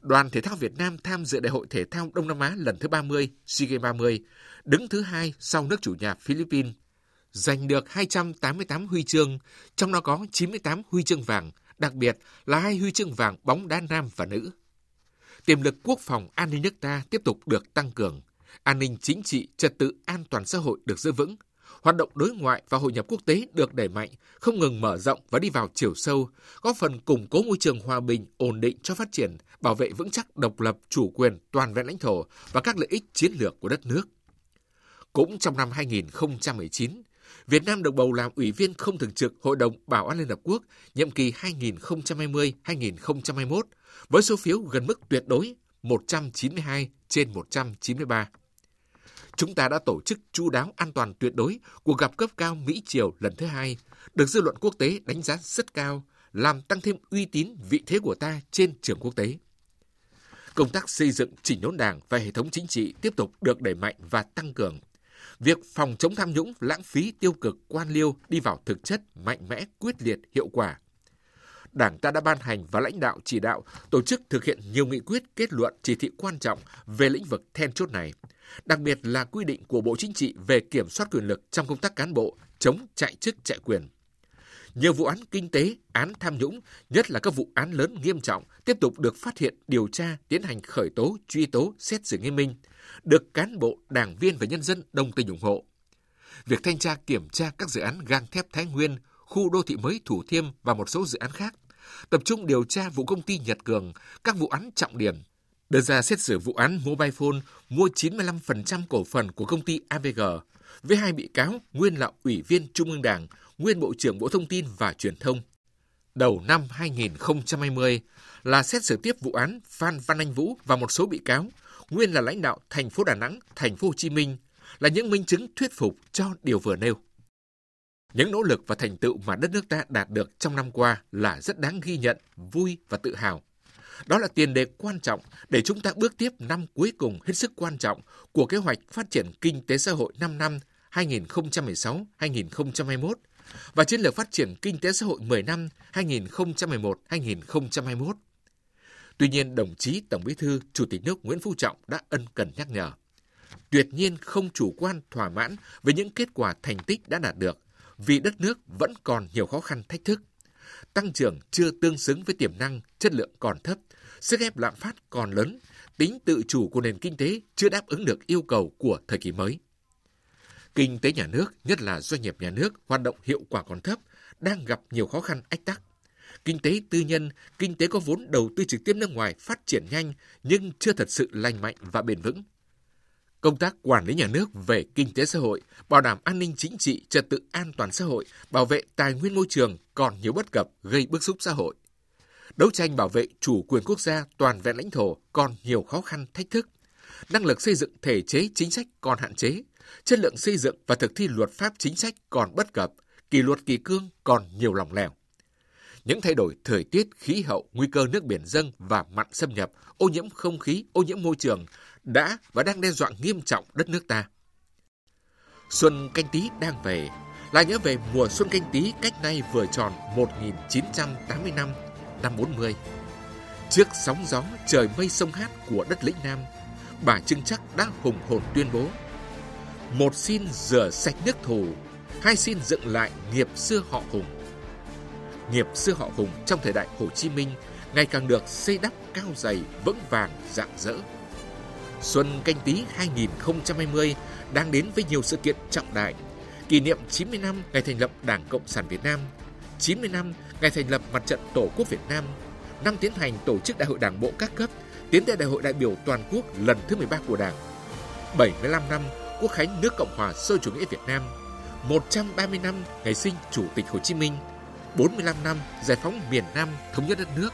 Đoàn Thể thao Việt Nam tham dự Đại hội Thể thao Đông Nam Á lần thứ 30, SEA Games 30, đứng thứ hai sau nước chủ nhà Philippines giành được 288 huy chương, trong đó có 98 huy chương vàng, đặc biệt là hai huy chương vàng bóng đá nam và nữ. Tiềm lực quốc phòng an ninh nước ta tiếp tục được tăng cường, an ninh chính trị, trật tự an toàn xã hội được giữ vững, hoạt động đối ngoại và hội nhập quốc tế được đẩy mạnh, không ngừng mở rộng và đi vào chiều sâu, góp phần củng cố môi trường hòa bình, ổn định cho phát triển, bảo vệ vững chắc độc lập, chủ quyền, toàn vẹn lãnh thổ và các lợi ích chiến lược của đất nước. Cũng trong năm 2019, Việt Nam được bầu làm ủy viên không thường trực Hội đồng Bảo an Liên Hợp Quốc nhiệm kỳ 2020-2021 với số phiếu gần mức tuyệt đối 192 trên 193. Chúng ta đã tổ chức chu đáo an toàn tuyệt đối cuộc gặp cấp cao Mỹ-Triều lần thứ hai, được dư luận quốc tế đánh giá rất cao, làm tăng thêm uy tín vị thế của ta trên trường quốc tế. Công tác xây dựng chỉnh đốn đảng và hệ thống chính trị tiếp tục được đẩy mạnh và tăng cường – việc phòng chống tham nhũng, lãng phí, tiêu cực, quan liêu đi vào thực chất, mạnh mẽ, quyết liệt, hiệu quả. Đảng ta đã ban hành và lãnh đạo chỉ đạo tổ chức thực hiện nhiều nghị quyết, kết luận, chỉ thị quan trọng về lĩnh vực then chốt này, đặc biệt là quy định của Bộ Chính trị về kiểm soát quyền lực trong công tác cán bộ, chống chạy chức chạy quyền. Nhiều vụ án kinh tế, án tham nhũng, nhất là các vụ án lớn nghiêm trọng, tiếp tục được phát hiện, điều tra, tiến hành khởi tố, truy tố, xét xử nghiêm minh, được cán bộ, đảng viên và nhân dân đồng tình ủng hộ. Việc thanh tra kiểm tra các dự án gang thép Thái Nguyên, khu đô thị mới Thủ Thiêm và một số dự án khác, tập trung điều tra vụ công ty Nhật Cường, các vụ án trọng điểm, đưa ra xét xử vụ án Mobile Phone mua 95% cổ phần của công ty AVG với hai bị cáo nguyên là Ủy viên Trung ương Đảng, nguyên Bộ trưởng Bộ Thông tin và Truyền thông. Đầu năm 2020 là xét xử tiếp vụ án Phan Văn Anh Vũ và một số bị cáo nguyên là lãnh đạo thành phố Đà Nẵng, thành phố Hồ Chí Minh là những minh chứng thuyết phục cho điều vừa nêu. Những nỗ lực và thành tựu mà đất nước ta đạt được trong năm qua là rất đáng ghi nhận, vui và tự hào. Đó là tiền đề quan trọng để chúng ta bước tiếp năm cuối cùng hết sức quan trọng của kế hoạch phát triển kinh tế xã hội 5 năm 2016-2021 và chiến lược phát triển kinh tế xã hội 10 năm 2011-2021. Tuy nhiên, đồng chí Tổng Bí thư, Chủ tịch nước Nguyễn Phú Trọng đã ân cần nhắc nhở. Tuyệt nhiên không chủ quan thỏa mãn với những kết quả thành tích đã đạt được, vì đất nước vẫn còn nhiều khó khăn thách thức. tăng trưởng chưa tương xứng với tiềm năng, chất lượng còn thấp, sức ép lạm phát còn lớn, tính tự chủ của nền kinh tế chưa đáp ứng được yêu cầu của thời kỳ mới. Kinh tế nhà nước, nhất là doanh nghiệp nhà nước, hoạt động hiệu quả còn thấp, đang gặp nhiều khó khăn ách tắc. Kinh tế tư nhân, kinh tế có vốn đầu tư trực tiếp nước ngoài phát triển nhanh nhưng chưa thật sự lành mạnh và bền vững. Công tác quản lý nhà nước về kinh tế xã hội, bảo đảm an ninh chính trị, trật tự an toàn xã hội, bảo vệ tài nguyên môi trường còn nhiều bất cập gây bức xúc xã hội. Đấu tranh bảo vệ chủ quyền quốc gia, toàn vẹn lãnh thổ còn nhiều khó khăn, thách thức. Năng lực xây dựng thể chế chính sách còn hạn chế, chất lượng xây dựng và thực thi luật pháp chính sách còn bất cập, kỷ luật kỳ cương còn nhiều lòng lẻo. Những thay đổi thời tiết, khí hậu, nguy cơ nước biển dâng và mặn xâm nhập, ô nhiễm không khí, ô nhiễm môi trường đã và đang đe dọa nghiêm trọng đất nước ta. Xuân canh tí đang về, là nhớ về mùa xuân canh tí cách nay vừa tròn 1980 năm, năm 40. Trước sóng gió trời mây sông hát của đất lĩnh Nam, bà Trưng Chắc đã hùng hồn tuyên bố một xin rửa sạch nước thù, hai xin dựng lại nghiệp xưa họ Hùng. Nghiệp xưa họ Hùng trong thời đại Hồ Chí Minh ngày càng được xây đắp cao dày, vững vàng, rạng rỡ. Xuân canh tí 2020 đang đến với nhiều sự kiện trọng đại. Kỷ niệm 90 năm ngày thành lập Đảng Cộng sản Việt Nam, 90 năm ngày thành lập Mặt trận Tổ quốc Việt Nam, năm tiến hành tổ chức Đại hội Đảng bộ các cấp, tiến tới Đại hội đại biểu toàn quốc lần thứ 13 của Đảng. 75 năm Quốc khánh nước Cộng hòa xã chủ nghĩa Việt Nam, 130 năm ngày sinh Chủ tịch Hồ Chí Minh, 45 năm giải phóng miền Nam thống nhất đất nước,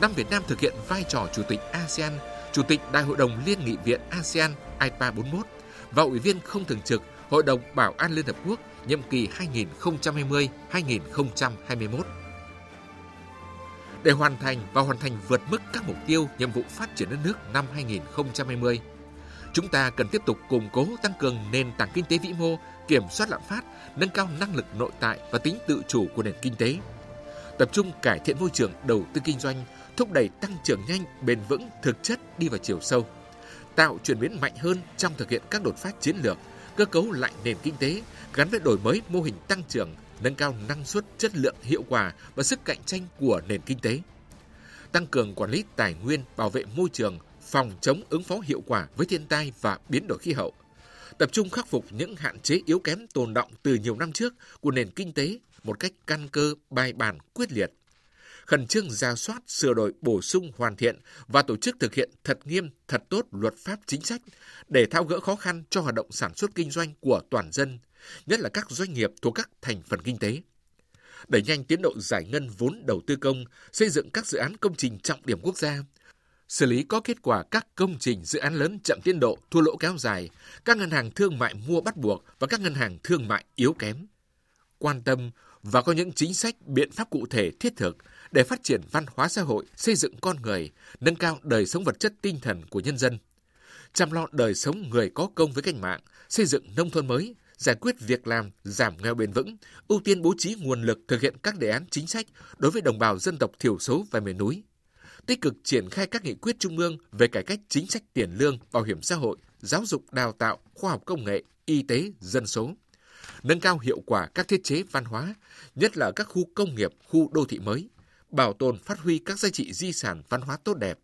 năm Việt Nam thực hiện vai trò Chủ tịch ASEAN, Chủ tịch Đại hội đồng Liên nghị viện ASEAN IPA 41 và Ủy viên không thường trực Hội đồng Bảo an Liên Hợp Quốc nhiệm kỳ 2020-2021. Để hoàn thành và hoàn thành vượt mức các mục tiêu nhiệm vụ phát triển đất nước năm 2020, Chúng ta cần tiếp tục củng cố tăng cường nền tảng kinh tế vĩ mô, kiểm soát lạm phát, nâng cao năng lực nội tại và tính tự chủ của nền kinh tế. Tập trung cải thiện môi trường đầu tư kinh doanh, thúc đẩy tăng trưởng nhanh, bền vững, thực chất đi vào chiều sâu. Tạo chuyển biến mạnh hơn trong thực hiện các đột phá chiến lược, cơ cấu lại nền kinh tế gắn với đổi mới mô hình tăng trưởng, nâng cao năng suất, chất lượng, hiệu quả và sức cạnh tranh của nền kinh tế. Tăng cường quản lý tài nguyên, bảo vệ môi trường, phòng chống ứng phó hiệu quả với thiên tai và biến đổi khí hậu, tập trung khắc phục những hạn chế yếu kém tồn động từ nhiều năm trước của nền kinh tế một cách căn cơ, bài bản, quyết liệt. Khẩn trương ra soát, sửa đổi, bổ sung, hoàn thiện và tổ chức thực hiện thật nghiêm, thật tốt luật pháp chính sách để tháo gỡ khó khăn cho hoạt động sản xuất kinh doanh của toàn dân, nhất là các doanh nghiệp thuộc các thành phần kinh tế đẩy nhanh tiến độ giải ngân vốn đầu tư công, xây dựng các dự án công trình trọng điểm quốc gia, xử lý có kết quả các công trình dự án lớn chậm tiến độ, thua lỗ kéo dài, các ngân hàng thương mại mua bắt buộc và các ngân hàng thương mại yếu kém. Quan tâm và có những chính sách, biện pháp cụ thể thiết thực để phát triển văn hóa xã hội, xây dựng con người, nâng cao đời sống vật chất tinh thần của nhân dân, chăm lo đời sống người có công với cách mạng, xây dựng nông thôn mới, giải quyết việc làm, giảm nghèo bền vững, ưu tiên bố trí nguồn lực thực hiện các đề án chính sách đối với đồng bào dân tộc thiểu số và miền núi, tích cực triển khai các nghị quyết trung ương về cải cách chính sách tiền lương, bảo hiểm xã hội, giáo dục đào tạo, khoa học công nghệ, y tế, dân số. Nâng cao hiệu quả các thiết chế văn hóa, nhất là các khu công nghiệp, khu đô thị mới, bảo tồn phát huy các giá trị di sản văn hóa tốt đẹp,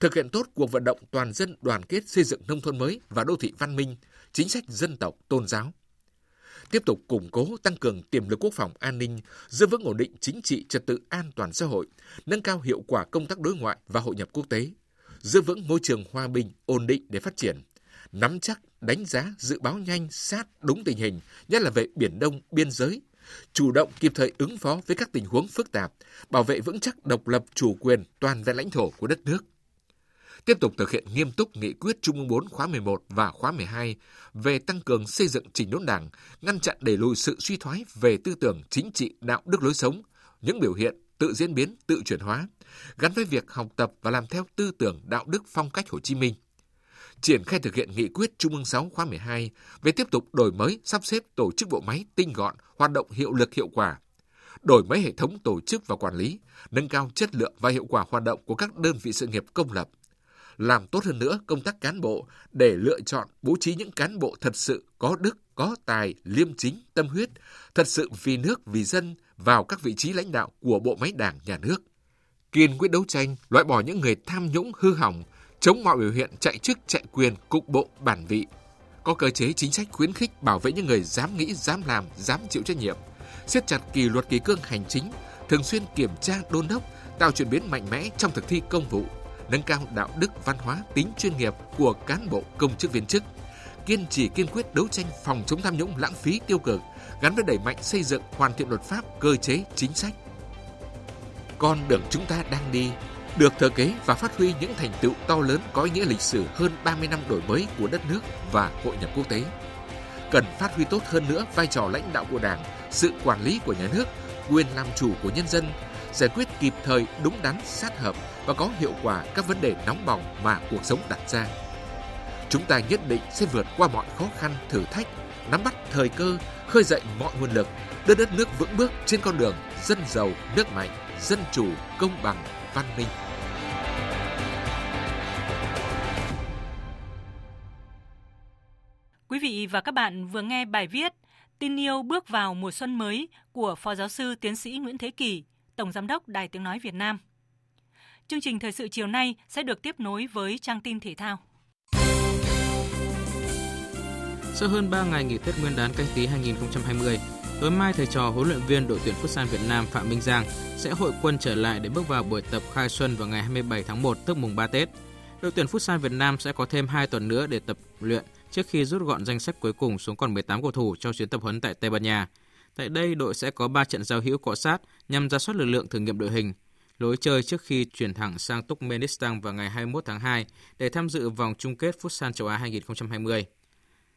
thực hiện tốt cuộc vận động toàn dân đoàn kết xây dựng nông thôn mới và đô thị văn minh, chính sách dân tộc, tôn giáo tiếp tục củng cố tăng cường tiềm lực quốc phòng an ninh, giữ vững ổn định chính trị trật tự an toàn xã hội, nâng cao hiệu quả công tác đối ngoại và hội nhập quốc tế, giữ vững môi trường hòa bình, ổn định để phát triển, nắm chắc, đánh giá, dự báo nhanh, sát, đúng tình hình, nhất là về Biển Đông, biên giới, chủ động kịp thời ứng phó với các tình huống phức tạp, bảo vệ vững chắc độc lập chủ quyền toàn vẹn lãnh thổ của đất nước tiếp tục thực hiện nghiêm túc nghị quyết Trung ương 4 khóa 11 và khóa 12 về tăng cường xây dựng chỉnh đốn đảng, ngăn chặn đẩy lùi sự suy thoái về tư tưởng chính trị, đạo đức lối sống, những biểu hiện tự diễn biến, tự chuyển hóa, gắn với việc học tập và làm theo tư tưởng đạo đức phong cách Hồ Chí Minh. Triển khai thực hiện nghị quyết Trung ương 6 khóa 12 về tiếp tục đổi mới, sắp xếp tổ chức bộ máy tinh gọn, hoạt động hiệu lực hiệu quả, đổi mới hệ thống tổ chức và quản lý, nâng cao chất lượng và hiệu quả hoạt động của các đơn vị sự nghiệp công lập, làm tốt hơn nữa công tác cán bộ để lựa chọn bố trí những cán bộ thật sự có đức, có tài, liêm chính, tâm huyết, thật sự vì nước, vì dân, vào các vị trí lãnh đạo của bộ máy đảng nhà nước. Kiên quyết đấu tranh, loại bỏ những người tham nhũng hư hỏng, chống mọi biểu hiện chạy chức chạy quyền cục bộ bản vị. Có cơ chế chính sách khuyến khích bảo vệ những người dám nghĩ, dám làm, dám chịu trách nhiệm. siết chặt kỷ luật kỳ cương hành chính, thường xuyên kiểm tra đôn đốc, tạo chuyển biến mạnh mẽ trong thực thi công vụ, nâng cao đạo đức văn hóa tính chuyên nghiệp của cán bộ công chức viên chức, kiên trì kiên quyết đấu tranh phòng chống tham nhũng lãng phí tiêu cực, gắn với đẩy mạnh xây dựng hoàn thiện luật pháp, cơ chế, chính sách. Con đường chúng ta đang đi được thừa kế và phát huy những thành tựu to lớn có ý nghĩa lịch sử hơn 30 năm đổi mới của đất nước và hội nhập quốc tế. Cần phát huy tốt hơn nữa vai trò lãnh đạo của Đảng, sự quản lý của nhà nước, quyền làm chủ của nhân dân, giải quyết kịp thời, đúng đắn, sát hợp và có hiệu quả các vấn đề nóng bỏng mà cuộc sống đặt ra. Chúng ta nhất định sẽ vượt qua mọi khó khăn, thử thách, nắm bắt thời cơ, khơi dậy mọi nguồn lực, đưa đất nước vững bước trên con đường dân giàu, nước mạnh, dân chủ, công bằng, văn minh. Quý vị và các bạn vừa nghe bài viết Tin yêu bước vào mùa xuân mới của Phó Giáo sư Tiến sĩ Nguyễn Thế Kỳ, Tổng Giám đốc Đài Tiếng Nói Việt Nam. Chương trình thời sự chiều nay sẽ được tiếp nối với trang tin thể thao. Sau hơn 3 ngày nghỉ Tết Nguyên đán canh tí 2020, tối mai thầy trò huấn luyện viên đội tuyển Futsal Việt Nam Phạm Minh Giang sẽ hội quân trở lại để bước vào buổi tập khai xuân vào ngày 27 tháng 1 tức mùng 3 Tết. Đội tuyển Futsal Việt Nam sẽ có thêm 2 tuần nữa để tập luyện trước khi rút gọn danh sách cuối cùng xuống còn 18 cầu thủ trong chuyến tập huấn tại Tây Ban Nha. Tại đây, đội sẽ có 3 trận giao hữu cọ sát nhằm ra soát lực lượng thử nghiệm đội hình, lối chơi trước khi chuyển thẳng sang Turkmenistan vào ngày 21 tháng 2 để tham dự vòng chung kết Futsal châu Á 2020.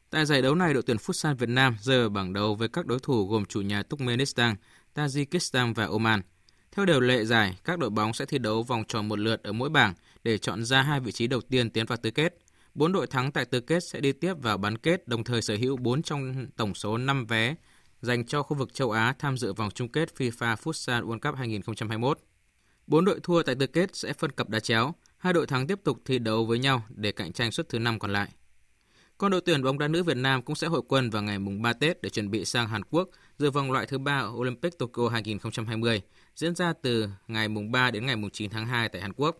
Tại giải đấu này, đội tuyển Futsal Việt Nam rơi ở bảng đầu với các đối thủ gồm chủ nhà Turkmenistan, Tajikistan và Oman. Theo điều lệ giải, các đội bóng sẽ thi đấu vòng tròn một lượt ở mỗi bảng để chọn ra hai vị trí đầu tiên tiến vào tứ kết. Bốn đội thắng tại tứ kết sẽ đi tiếp vào bán kết, đồng thời sở hữu 4 trong tổng số 5 vé dành cho khu vực châu Á tham dự vòng chung kết FIFA Futsal World Cup 2021. Bốn đội thua tại tứ kết sẽ phân cặp đá chéo, hai đội thắng tiếp tục thi đấu với nhau để cạnh tranh suất thứ năm còn lại. Còn đội tuyển bóng đá nữ Việt Nam cũng sẽ hội quân vào ngày mùng 3 Tết để chuẩn bị sang Hàn Quốc dự vòng loại thứ ba Olympic Tokyo 2020 diễn ra từ ngày mùng 3 đến ngày mùng 9 tháng 2 tại Hàn Quốc.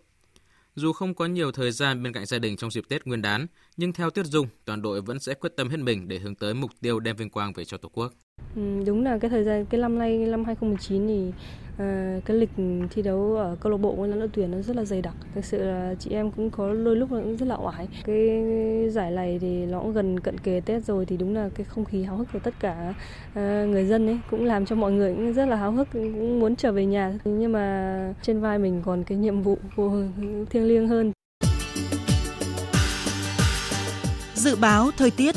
Dù không có nhiều thời gian bên cạnh gia đình trong dịp Tết Nguyên đán, nhưng theo Tuyết Dung, toàn đội vẫn sẽ quyết tâm hết mình để hướng tới mục tiêu đem vinh quang về cho Tổ quốc. Ừ, đúng là cái thời gian cái năm nay năm 2019 thì à, cái lịch thi đấu ở câu lạc bộ với đội tuyển nó rất là dày đặc. Thực sự là chị em cũng có đôi lúc là cũng rất là oải. Cái giải này thì nó cũng gần cận kề tết rồi thì đúng là cái không khí háo hức của tất cả à, người dân ấy cũng làm cho mọi người cũng rất là háo hức cũng muốn trở về nhà. Nhưng mà trên vai mình còn cái nhiệm vụ thiêng liêng hơn. Dự báo thời tiết.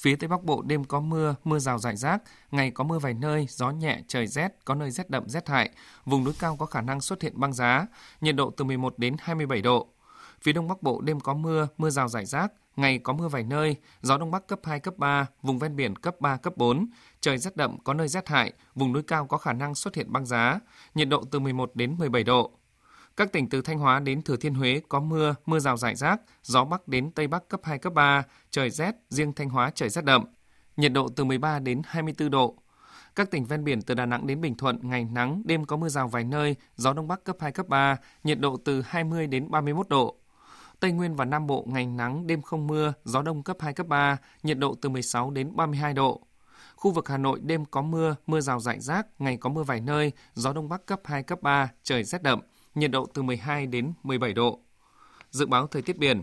Phía Tây Bắc Bộ đêm có mưa, mưa rào rải rác, ngày có mưa vài nơi, gió nhẹ, trời rét, có nơi rét đậm rét hại. Vùng núi cao có khả năng xuất hiện băng giá, nhiệt độ từ 11 đến 27 độ. Phía Đông Bắc Bộ đêm có mưa, mưa rào rải rác, ngày có mưa vài nơi, gió Đông Bắc cấp 2, cấp 3, vùng ven biển cấp 3, cấp 4. Trời rét đậm, có nơi rét hại, vùng núi cao có khả năng xuất hiện băng giá, nhiệt độ từ 11 đến 17 độ. Các tỉnh từ Thanh Hóa đến Thừa Thiên Huế có mưa, mưa rào rải rác, gió Bắc đến Tây Bắc cấp 2, cấp 3, trời rét, riêng Thanh Hóa trời rét đậm. Nhiệt độ từ 13 đến 24 độ. Các tỉnh ven biển từ Đà Nẵng đến Bình Thuận ngày nắng, đêm có mưa rào vài nơi, gió Đông Bắc cấp 2, cấp 3, nhiệt độ từ 20 đến 31 độ. Tây Nguyên và Nam Bộ ngày nắng, đêm không mưa, gió đông cấp 2, cấp 3, nhiệt độ từ 16 đến 32 độ. Khu vực Hà Nội đêm có mưa, mưa rào rải rác, ngày có mưa vài nơi, gió đông bắc cấp 2, cấp 3, trời rét đậm, nhiệt độ từ 12 đến 17 độ. Dự báo thời tiết biển,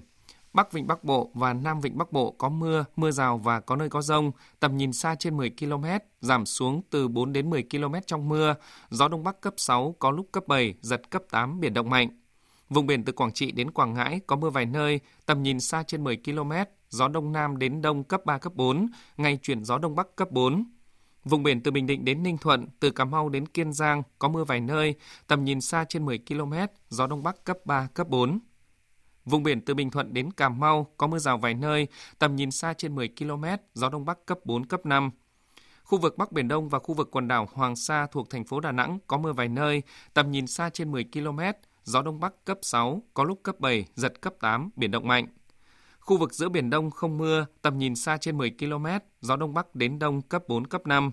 Bắc Vịnh Bắc Bộ và Nam Vịnh Bắc Bộ có mưa, mưa rào và có nơi có rông, tầm nhìn xa trên 10 km, giảm xuống từ 4 đến 10 km trong mưa, gió Đông Bắc cấp 6, có lúc cấp 7, giật cấp 8, biển động mạnh. Vùng biển từ Quảng Trị đến Quảng Ngãi có mưa vài nơi, tầm nhìn xa trên 10 km, gió Đông Nam đến Đông cấp 3, cấp 4, ngày chuyển gió Đông Bắc cấp 4. Vùng biển từ Bình Định đến Ninh Thuận, từ Cà Mau đến Kiên Giang có mưa vài nơi, tầm nhìn xa trên 10 km, gió Đông Bắc cấp 3, cấp 4. Vùng biển từ Bình Thuận đến Cà Mau có mưa rào vài nơi, tầm nhìn xa trên 10 km, gió Đông Bắc cấp 4, cấp 5. Khu vực Bắc Biển Đông và khu vực quần đảo Hoàng Sa thuộc thành phố Đà Nẵng có mưa vài nơi, tầm nhìn xa trên 10 km, gió Đông Bắc cấp 6, có lúc cấp 7, giật cấp 8, biển động mạnh. Khu vực giữa Biển Đông không mưa, tầm nhìn xa trên 10 km, gió Đông Bắc đến Đông cấp 4, cấp 5.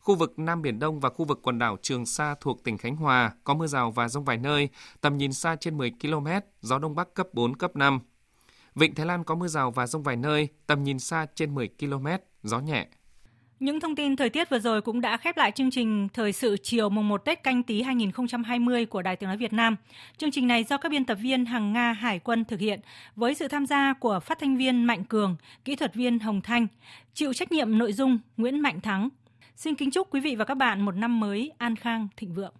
Khu vực Nam Biển Đông và khu vực quần đảo Trường Sa thuộc tỉnh Khánh Hòa có mưa rào và rông vài nơi, tầm nhìn xa trên 10 km, gió Đông Bắc cấp 4, cấp 5. Vịnh Thái Lan có mưa rào và rông vài nơi, tầm nhìn xa trên 10 km, gió nhẹ. Những thông tin thời tiết vừa rồi cũng đã khép lại chương trình Thời sự chiều mùng 1 Tết canh tí 2020 của Đài Tiếng Nói Việt Nam. Chương trình này do các biên tập viên Hằng Nga Hải quân thực hiện với sự tham gia của phát thanh viên Mạnh Cường, kỹ thuật viên Hồng Thanh, chịu trách nhiệm nội dung Nguyễn Mạnh Thắng. Xin kính chúc quý vị và các bạn một năm mới an khang thịnh vượng.